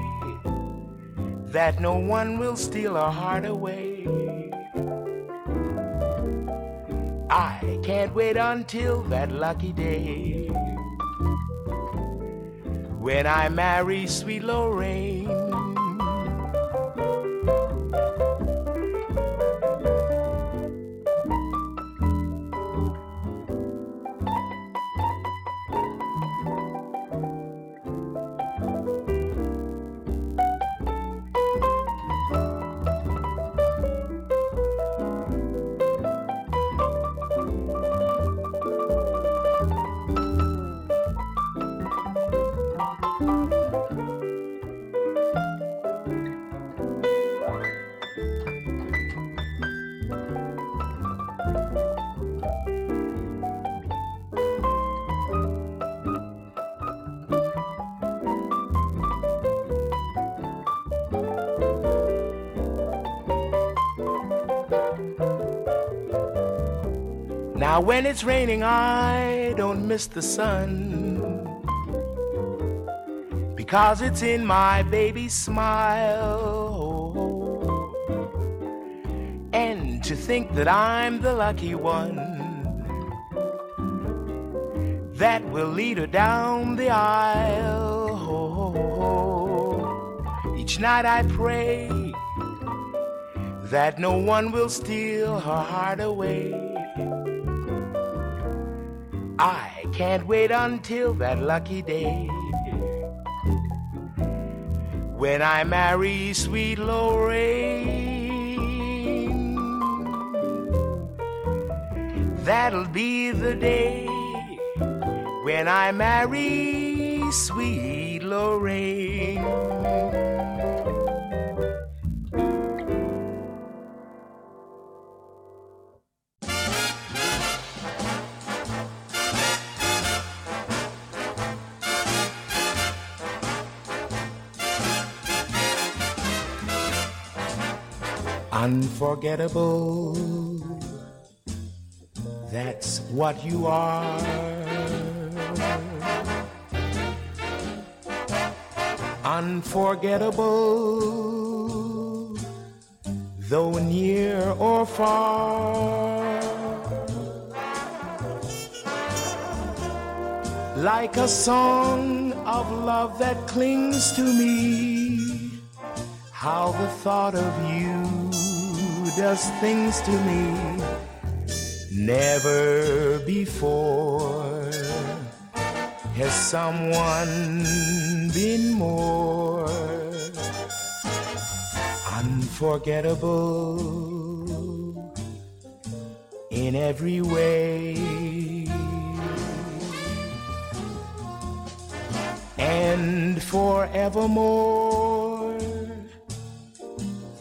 that no one will steal her heart away. I can't wait until that lucky day when I marry sweet Lorraine. When it's raining, I don't miss the sun because it's in my baby's smile. And to think that I'm the lucky one that will lead her down the aisle. Each night I pray that no one will steal her heart away. I can't wait until that lucky day when I marry sweet Lorraine. That'll be the day when I marry sweet Lorraine. Unforgettable. That's what you are. Unforgettable, though near or far. Like a song of love that clings to me. How the thought of you does things to me never before has someone been more unforgettable in every way. And forevermore,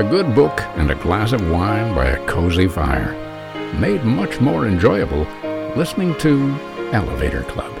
A good book and a glass of wine by a cozy fire. Made much more enjoyable listening to Elevator Club.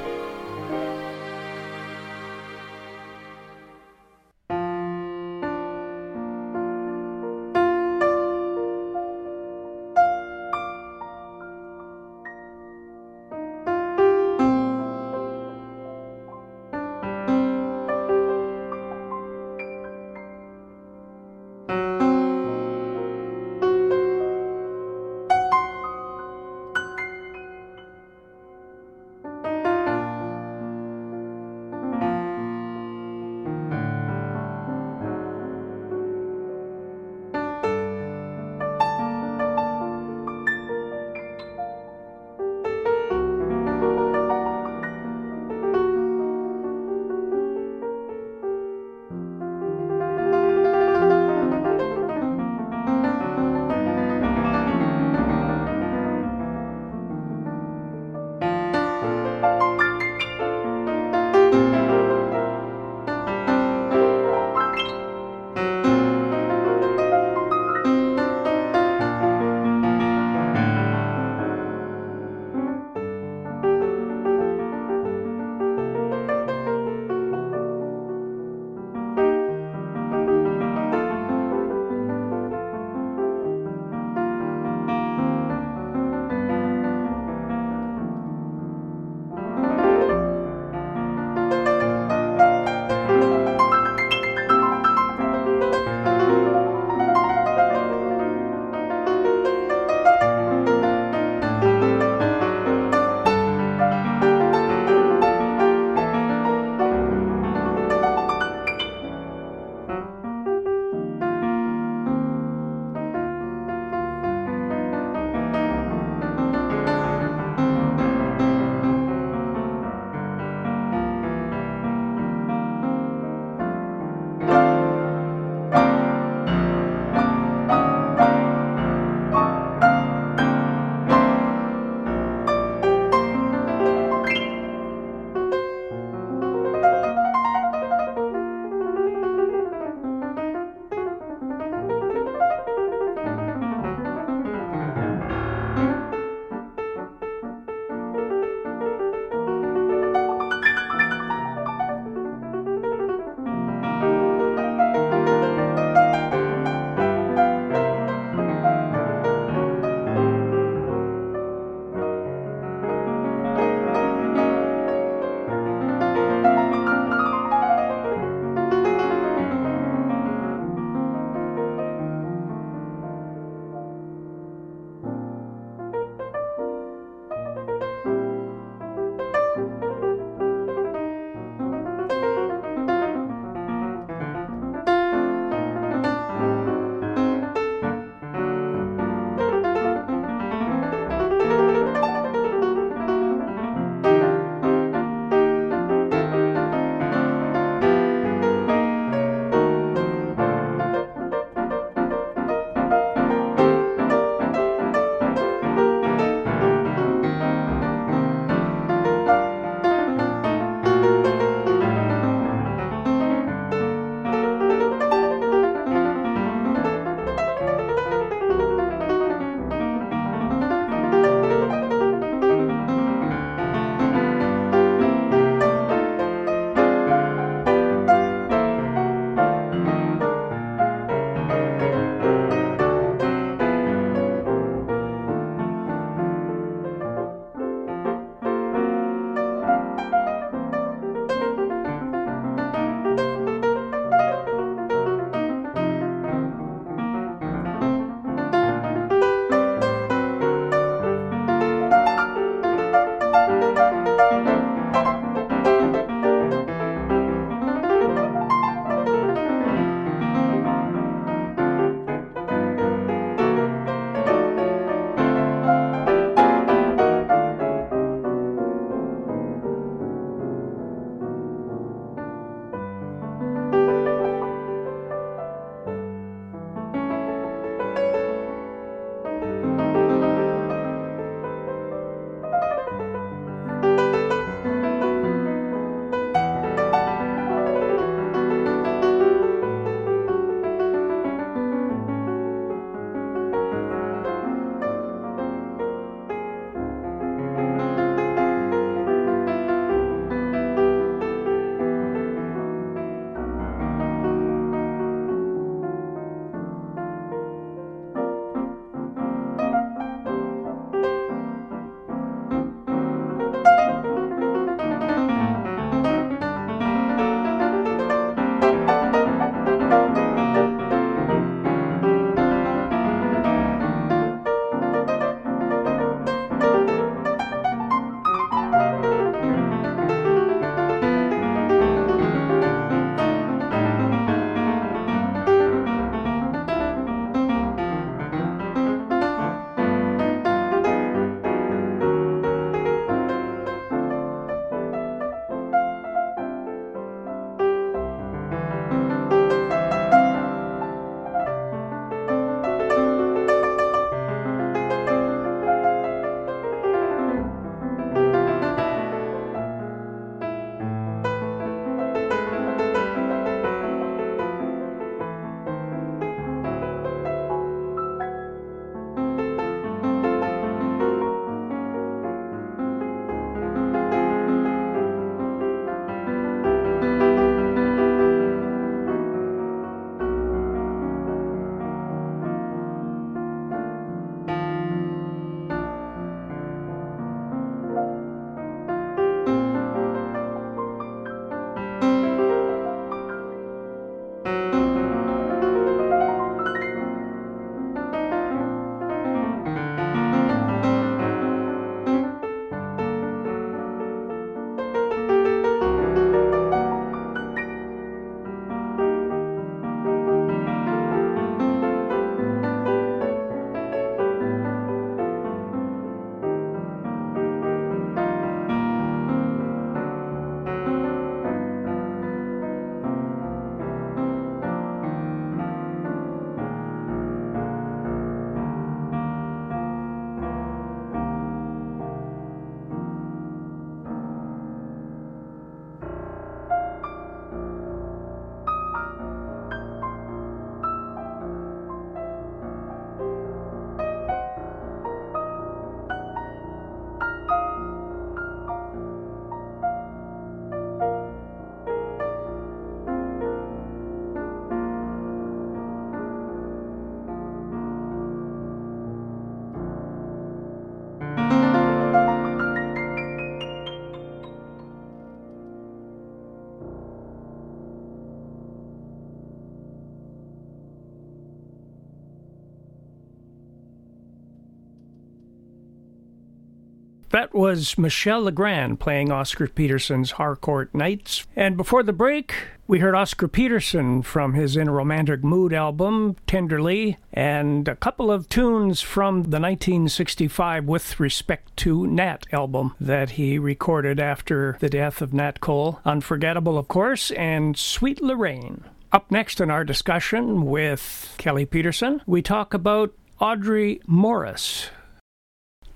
That was Michel Legrand playing Oscar Peterson's Harcourt Nights. And before the break, we heard Oscar Peterson from his In a Romantic Mood album, Tenderly, and a couple of tunes from the 1965 With Respect to Nat album that he recorded after the death of Nat Cole. Unforgettable, of course, and Sweet Lorraine. Up next in our discussion with Kelly Peterson, we talk about Audrey Morris,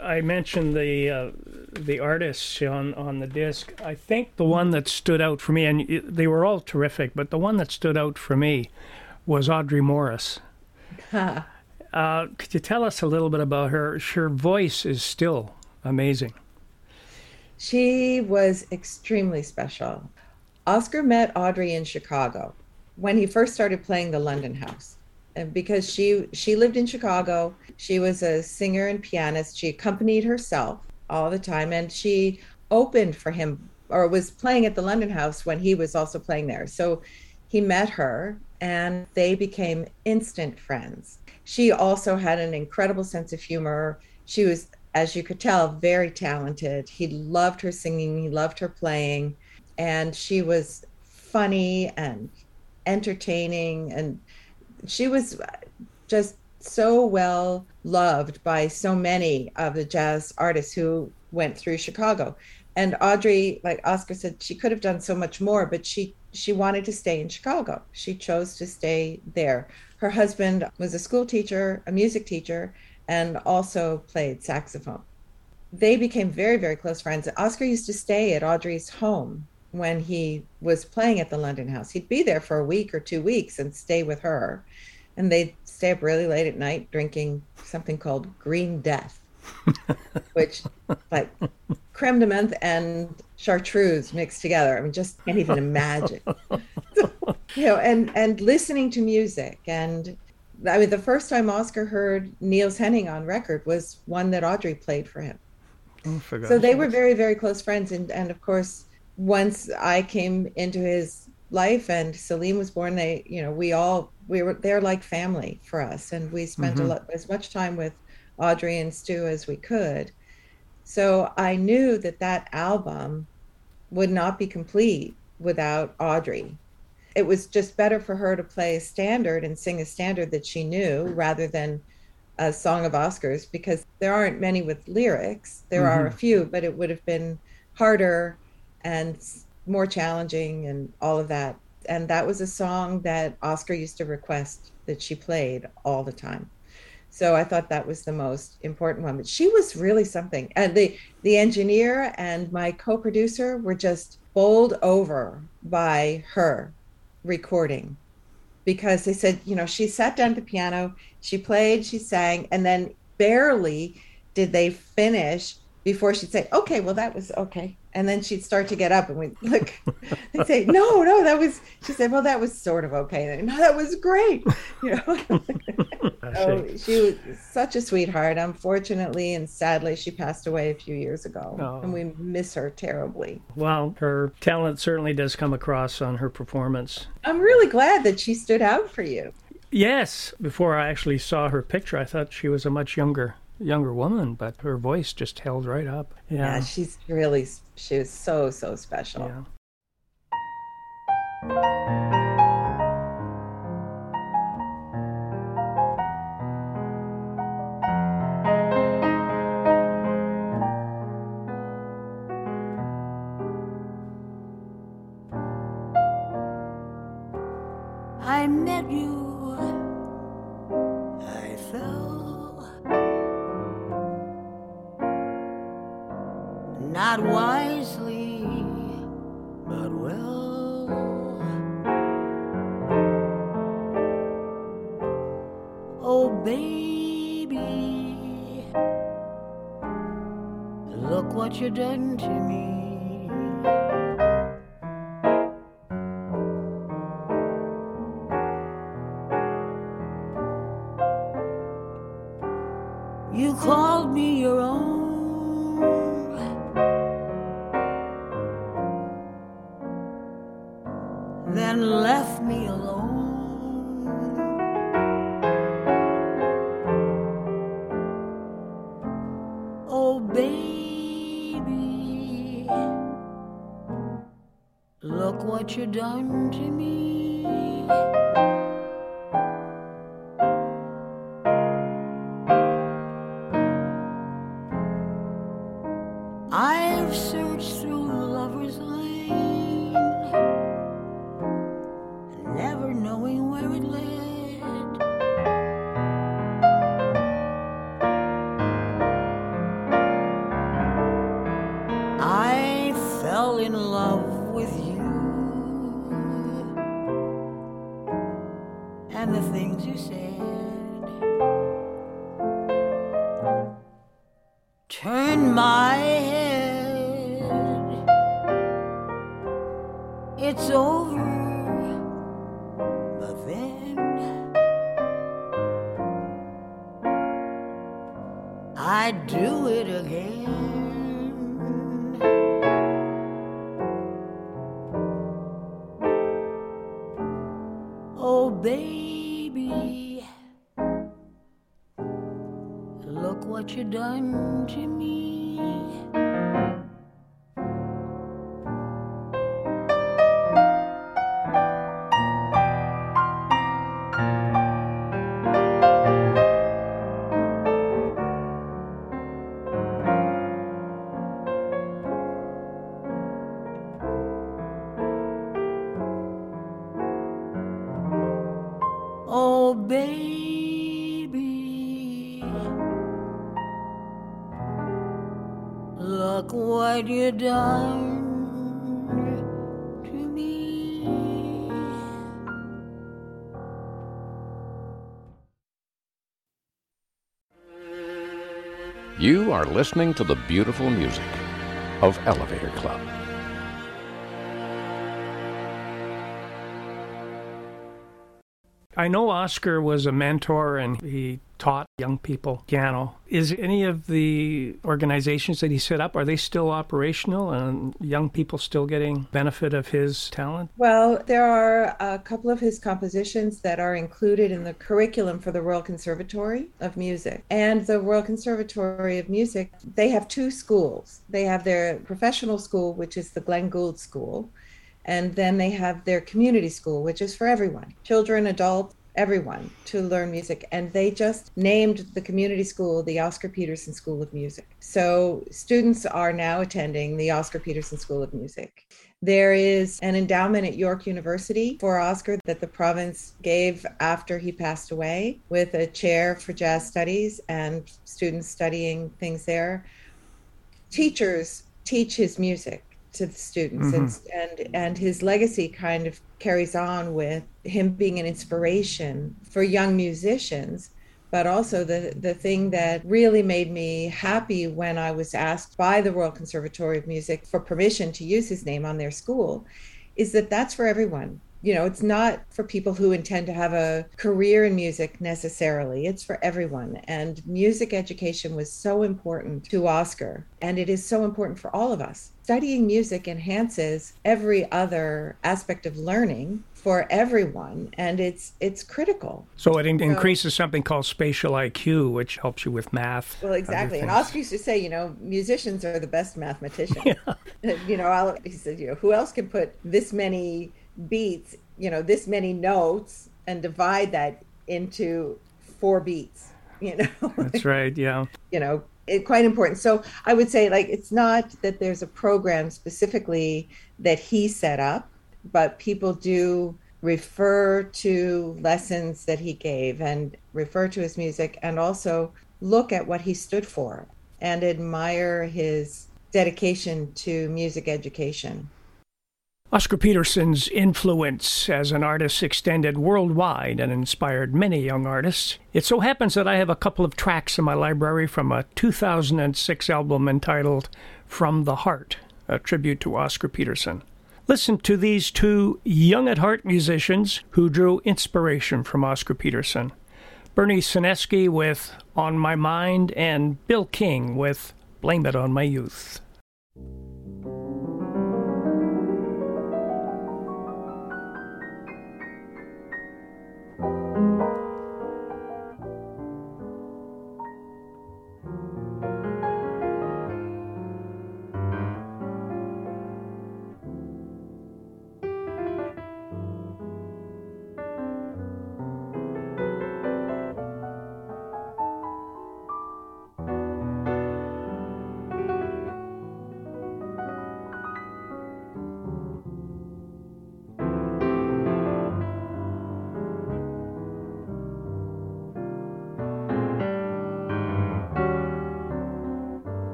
I mentioned the uh, the artists on on the disc. I think the one that stood out for me, and they were all terrific, but the one that stood out for me was Audrey Morris. <laughs> uh, could you tell us a little bit about her? Her voice is still amazing. She was extremely special. Oscar met Audrey in Chicago when he first started playing the London House because she she lived in Chicago. She was a singer and pianist. She accompanied herself all the time, and she opened for him or was playing at the London House when he was also playing there. So he met her, and they became instant friends. She also had an incredible sense of humor. She was, as you could tell, very talented. He loved her singing. He loved her playing, and she was funny and entertaining and she was just so well loved by so many of the jazz artists who went through Chicago. And Audrey, like Oscar said, she could have done so much more, but she she wanted to stay in Chicago. She chose to stay there. Her husband was a school teacher, a music teacher, and also played saxophone. They became very, very close friends. Oscar used to stay at Audrey's home when he was playing at the London House. He'd be there for a week or two weeks and stay with her. And they'd stay up really late at night drinking something called Green Death, <laughs> which like creme de menthe and chartreuse mixed together. I mean, just can't even imagine. <laughs> you know, and and listening to music and I mean, the first time Oscar heard Niels Henning on record was one that Audrey played for him. Oh, so they were very, very close friends, and and of course, once I came into his life and Celine was born, they, you know, we all, we were, they're like family for us. And we spent mm-hmm. a lot, as much time with Audrey and Stu as we could. So I knew that that album would not be complete without Audrey. It was just better for her to play a standard and sing a standard that she knew rather than a song of Oscars because there aren't many with lyrics. There mm-hmm. are a few, but it would have been harder and more challenging and all of that. And that was a song that Oscar used to request that she played all the time. So I thought that was the most important one. But she was really something. And the the engineer and my co-producer were just bowled over by her recording because they said, you know, she sat down at the piano, she played, she sang, and then barely did they finish before she'd say, okay, well, that was okay and then she'd start to get up and we'd look <laughs> they'd say no no that was she said well that was sort of okay. No that was great. <laughs> You know? <laughs> Oh, she was such a sweetheart. Unfortunately and sadly she passed away a few years ago. Oh. and we miss her terribly. Well her talent certainly does come across on her performance. I'm really glad that she stood out for you. Yes. Before i actually saw her picture i thought she was a much younger younger woman, but her voice just held right up. Yeah, yeah she's really she was so so special. Yeah. I met you Oh, baby, look what you done to me. Done to me. You are listening to the beautiful music of Elevator Club. I know Oscar was a mentor and he taught young people piano. Is any of the organizations that he set up are they still operational and young people still getting benefit of his talent? Well, there are a couple of his compositions that are included in the curriculum for the Royal Conservatory of Music. And the Royal Conservatory of Music, they have two schools. They have their professional school, which is the Glenn Gould School, and then they have their community school, which is for everyone children, adults, everyone to learn music. And they just named the community school the Oscar Peterson School of Music. So students are now attending the Oscar Peterson School of Music. There is an endowment at York University for Oscar that the province gave after he passed away, with a chair for jazz studies and students studying things there. Teachers teach his music to the students. Mm-hmm. And, and and his legacy kind of carries on with him being an inspiration for young musicians but also the the thing that really made me happy when I was asked by the Royal Conservatory of Music for permission to use his name on their school is that that's for everyone you know it's not for people who intend to have a career in music necessarily. It's for everyone. And music education was so important to oscar. And it is so important for all of us. Studying music enhances every other aspect of learning for everyone. And it's it's critical. So it in- increases something called spatial IQ, which helps you with math. well exactly. And oscar used to say you know musicians are the best mathematicians <laughs> <laughs> you know I'll, he said you know who else can put this many beats you know this many notes and divide that into four beats you know <laughs> That's right. Yeah. you know it, quite important so i would say like it's not that there's a program specifically that he set up but people do refer to lessons that he gave and refer to his music and also look at what he stood for and admire his dedication to music education Oscar Peterson's influence as an artist extended worldwide and inspired many young artists. It so happens that I have a couple of tracks in my library from a 2006 album entitled From the Heart, a tribute to Oscar Peterson. Listen to these two young at heart musicians who drew inspiration from Oscar Peterson Bernie Senensky with On My Mind, and Bill King with Blame It on My Youth.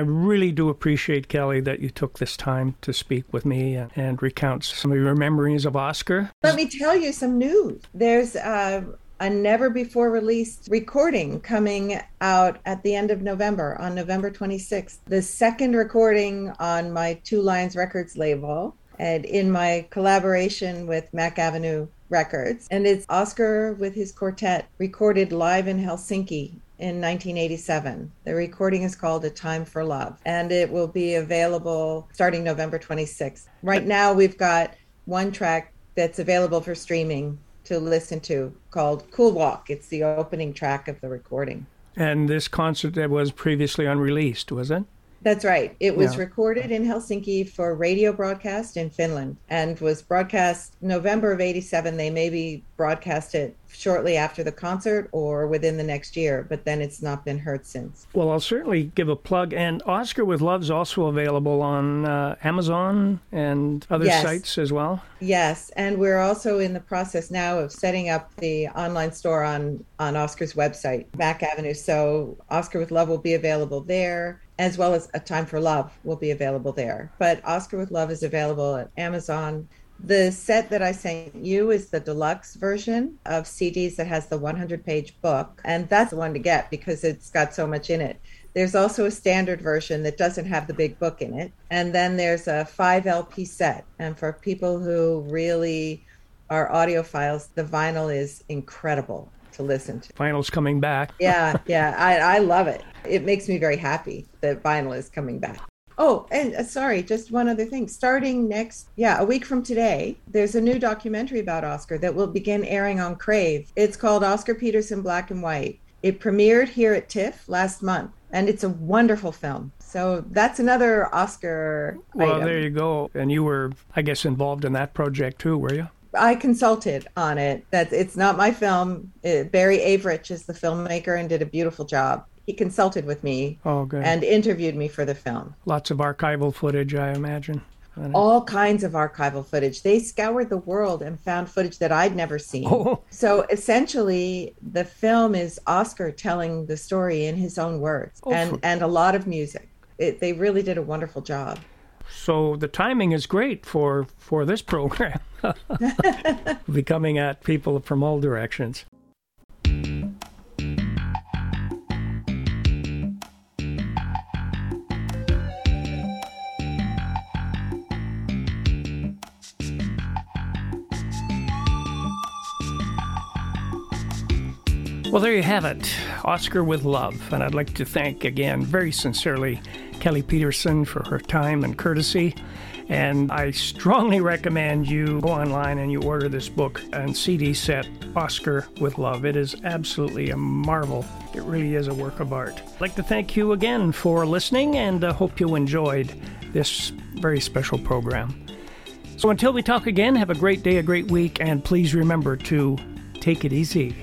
I really do appreciate, Kelly, that you took this time to speak with me and, and recount some of your memories of Oscar. Let me tell you some news. There's uh, a never before released recording coming out at the end of November, on November 26th. The second recording on my Two Lions Records label and in my collaboration with Mack Avenue Records. And it's Oscar with his quartet recorded live in Helsinki in 1987. The recording is called A Time for Love, and it will be available starting November 26th. Right now, we've got one track that's available for streaming to listen to called Cool Walk. It's the opening track of the recording. And this concert that was previously unreleased, was it? That's right. It was Yeah. recorded in Helsinki for radio broadcast in Finland and was broadcast November of 87. They maybe broadcast it shortly after the concert or within the next year, but then it's not been heard since. Well, I'll certainly give a plug. And Oscar with Love's also available on uh, Amazon and other Yes. sites as well. Yes, and we're also in the process now of setting up the online store on on Oscar's website, Mack Avenue. So Oscar with Love will be available there, as well as A Time for Love will be available there. But Oscar with Love is available at Amazon. The set that I sent you is the deluxe version of CDs that has the 100 page book, and that's the one to get because it's got so much in it. There's also a standard version that doesn't have the big book in it. And then there's a 5 LP set. And for people who really are audiophiles, the vinyl is incredible to listen to. Finals coming back. <laughs> Yeah, yeah, I, I love it. It makes me very happy that vinyl is coming back. Oh, and uh, sorry, just one other thing. Starting next, yeah, a week from today, there's a new documentary about Oscar that will begin airing on Crave. It's called Oscar Peterson Black and White. It premiered here at TIFF last month, and it's a wonderful film. So that's another Oscar. Well, item. there you go. And you were, I guess, involved in that project too, were you? I consulted on it. That it's not my film. Uh, Barry Avrich is the filmmaker and did a beautiful job. He consulted with me Oh, good. and interviewed me for the film. Lots of archival footage, I imagine. All kinds of archival footage. They scoured the world and found footage that I'd never seen. Oh. So essentially, the film is Oscar telling the story in his own words Oh, and, for- and a lot of music. It, they really did a wonderful job. So the timing is great for for this program. We'll be coming at people from all directions. Well, there you have it, Oscar with Love. And I'd like to thank again, very sincerely, Kelly Peterson for her time and courtesy. And I strongly recommend you go online and you order this book and CD set, Oscar with Love. It is absolutely a marvel. It really is a work of art. I'd like to thank you again for listening and uh, hope you enjoyed this very special program. So until we talk again, have a great day, a great week, and please remember to take it easy.